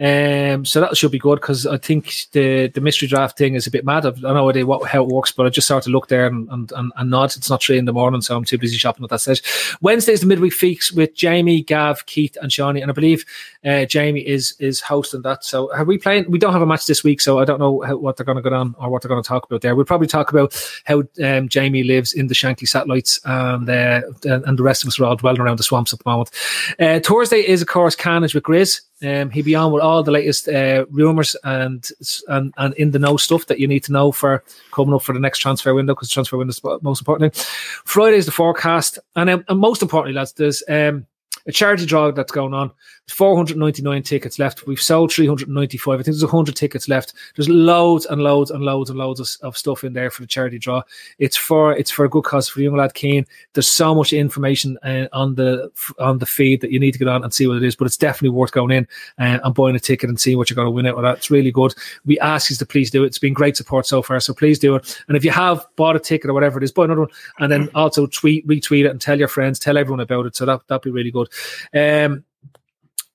Um, so that should be good because I think the the mystery draft thing is a bit mad. I've, I no idea what how it works, but I just started to look there and, and, and, and nod. It's not three in the morning, so I'm too busy shopping at that stage. Wednesday's the midweek feast with Jamie, Gav, Keith, and Shawnee, and I believe uh, Jamie is is hosting that. So are we playing? We don't have a match this week, so I don't know how, what they're going to go on or what they're going to talk about there. We'll probably talk about how um, Jamie lives in the Shankly satellites and uh, and the rest of us are all dwelling around the swamps at the moment. Uh, Thursday is of course Carnage with Grizz. Um, he'll be on with all the latest uh, rumors and, and and in the know stuff that you need to know for coming up for the next transfer window because transfer window is most important. Friday is the forecast, and, um, and most importantly, lads, there's um, a charity draw that's going on. There's 499 tickets left. We've sold 395. I think there's 100 tickets left. There's loads and loads and loads and loads of, of stuff in there for the charity draw. It's for it's for a good cause for young lad Keen. There's so much information uh, on the on the feed that you need to get on and see what it is. But it's definitely worth going in uh, and buying a ticket and seeing what you're going to win out of that. It's really good. We ask you to please do it. It's been great support so far, so please do it. And if you have bought a ticket or whatever it is, buy another one, and then also tweet, retweet it, and tell your friends, tell everyone about it. So that that'd be really good. Um,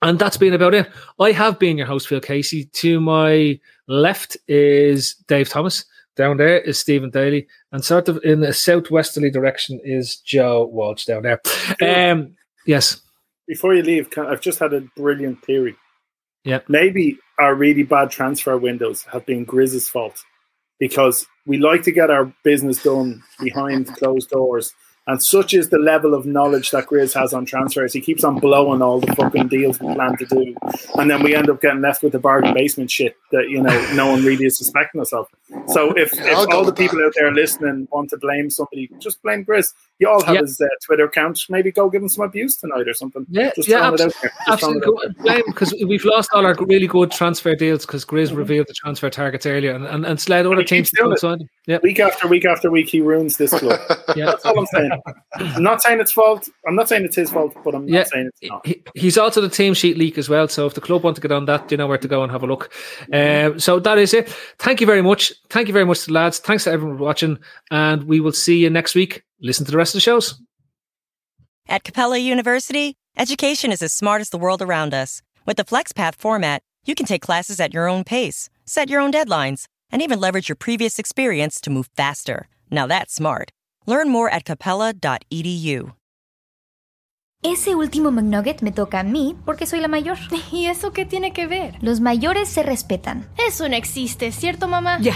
and that's been about it. I have been your host, Phil Casey. To my left is Dave Thomas. Down there is Stephen Daly, and sort of in a southwesterly direction is Joe Walsh down there. Um, yes. Before you leave, I've just had a brilliant theory. Yeah. Maybe our really bad transfer windows have been Grizz's fault because we like to get our business done behind closed doors and such is the level of knowledge that Grizz has on transfers. He keeps on blowing all the fucking deals we plan to do. And then we end up getting left with the bargain basement shit that, you know, no one really is suspecting us of. So if, if all the people out there listening want to blame somebody, just blame Grizz. You all have Yeah. his uh, Twitter account. Maybe go give him some abuse tonight or something. Yeah, just yeah, throwing it abso- out there. Just throwing it out there. absolutely. Because we've lost all our really good transfer deals because Grizz revealed the transfer targets earlier and, and, and sled other teams keeps doing to it. sign them. Yeah. Week after week after week, he ruins this club. Yeah. That's all I'm saying. I'm not saying it's fault. I'm not saying it's his fault, but I'm Yeah. not saying it's not. He, he's also the team sheet leak as well. So if the club want to get on that, you know where to go and have a look. Um, so that is it. Thank you very much. Thank you very much to the lads. Thanks to everyone for watching. And we will see you next week. Listen to the rest of the shows. At Capella University, education is as smart as the world around us. With the FlexPath format, you can take classes at your own pace, set your own deadlines, and even leverage your previous experience to move faster. Now that's smart. Learn more at capella.edu. Ese último McNugget me toca a mí porque soy la mayor. ¿Y eso qué tiene que ver? Los mayores se respetan. Eso no existe, ¿cierto, mamá? Ya,